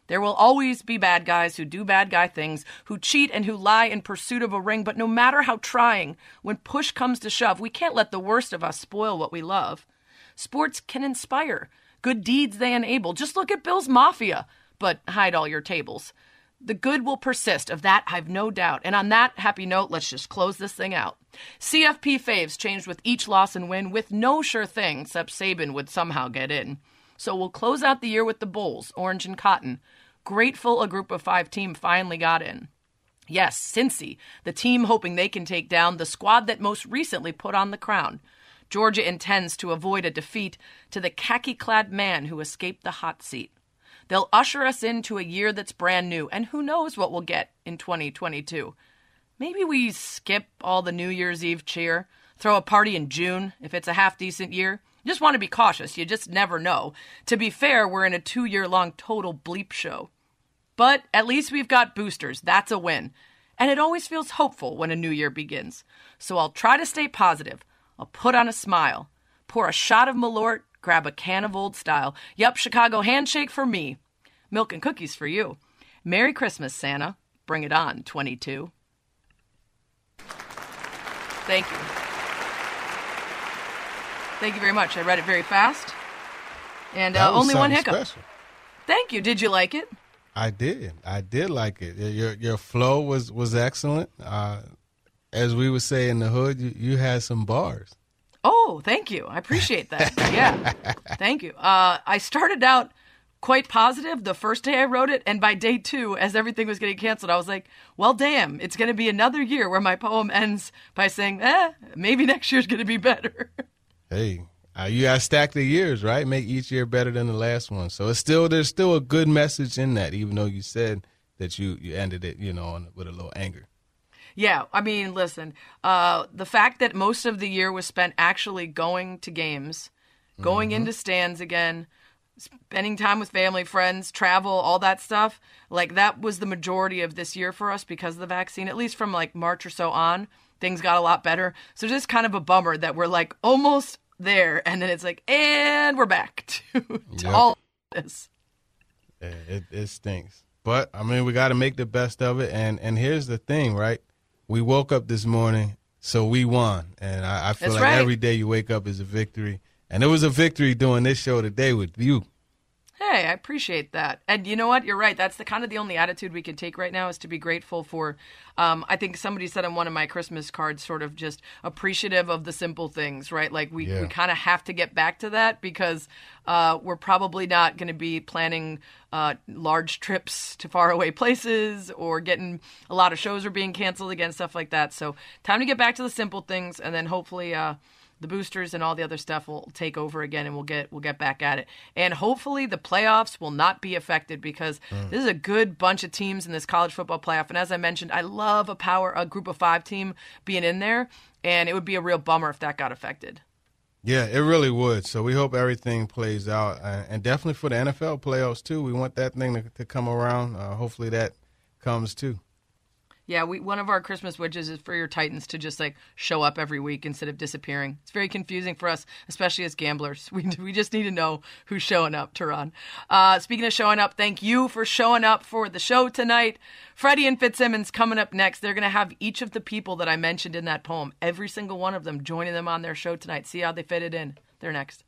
There will always be bad guys who do bad guy things, who cheat and who lie in pursuit of a ring, but no matter how trying, when push comes to shove, we can't let the worst of us spoil what we love. Sports can inspire. Good deeds they enable. Just look at Bill's Mafia, but hide all your tables. The good will persist. Of that, I've no doubt. And on that happy note, let's just close this thing out. CFP faves changed with each loss and win, with no sure thing except Saban would somehow get in. So we'll close out the year with the Bulls, Orange and Cotton. Grateful a group of five team finally got in. Yes, Cincy, the team hoping they can take down the squad that most recently put on the crown. Georgia intends to avoid a defeat to the khaki clad man who escaped the hot seat. They'll usher us into a year that's brand new, and who knows what we'll get in 2022. Maybe we skip all the New Year's Eve cheer, throw a party in June if it's a half decent year. Just want to be cautious, you just never know. To be fair, we're in a two year long total bleep show. But at least we've got boosters, that's a win. And it always feels hopeful when a new year begins. So I'll try to stay positive. I'll put on a smile, pour a shot of Malort, grab a can of old style. Yup, Chicago handshake for me. Milk and cookies for you. Merry Christmas, Santa. Bring it on, 22. Thank you. Thank you very much. I read it very fast. And uh, only one hiccup. special. Thank you. Did you like it? I did. I did like it. Your your flow was was excellent. Uh, as we would say in the hood, you, you had some bars. Oh, thank you. I appreciate that. yeah. Thank you. Uh, I started out quite positive the first day I wrote it, and by day two, as everything was getting canceled, I was like, well, damn, it's going to be another year where my poem ends by saying, eh, maybe next year's going to be better. Hey, uh, you got to stack the years, right? Make each year better than the last one. So it's still there's still a good message in that, even though you said that you you ended it, you know, on, with a little anger. Yeah, I mean, listen, uh, the fact that most of the year was spent actually going to games, going into stands again, spending time with family, friends, travel, all that stuff, like that was the majority of this year for us because of the vaccine, at least from like March or so on. Things got a lot better. So just kind of a bummer that we're like almost there and then it's like, and we're back to, to Yep. all this. It, it stinks. But I mean, we got to make the best of it. And and here's the thing, right? We woke up this morning, so we won. And I, I feel That's like right. every day you wake up is a victory. And it was a victory doing this show today with you. Hey, I appreciate that. And you know what? You're right. That's the kind of the only attitude we can take right now is to be grateful for. Um, I think somebody said on one of my Christmas cards, sort of just appreciative of the simple things, right? Like we, Yeah. we kind of have to get back to that because uh, we're probably not going to be planning uh, large trips to faraway places or getting a lot of shows are being canceled again, stuff like that. So time to get back to the simple things, and then hopefully. Uh, the boosters and all the other stuff will take over again and we'll get we'll get back at it and hopefully the playoffs will not be affected because this is a good bunch of teams in this college football playoff and as i mentioned i love a power a group of five team being in there and it would be a real bummer if that got affected Yeah, it really would. So we hope everything plays out, uh, and definitely for the NFL playoffs too. We want that thing to, to come around. Uh, hopefully that comes too. Yeah we one of our christmas wishes is for your titans to just like show up every week instead of disappearing. It's very confusing for us especially as gamblers. We, we just need to know who's showing up Turron. uh, speaking of showing up thank you for showing up for the show tonight. Freddie and fitzsimmons coming up next. They're going to have each of the people that i mentioned in that poem every single one of them joining them on their show tonight. See how they fit it in. They're next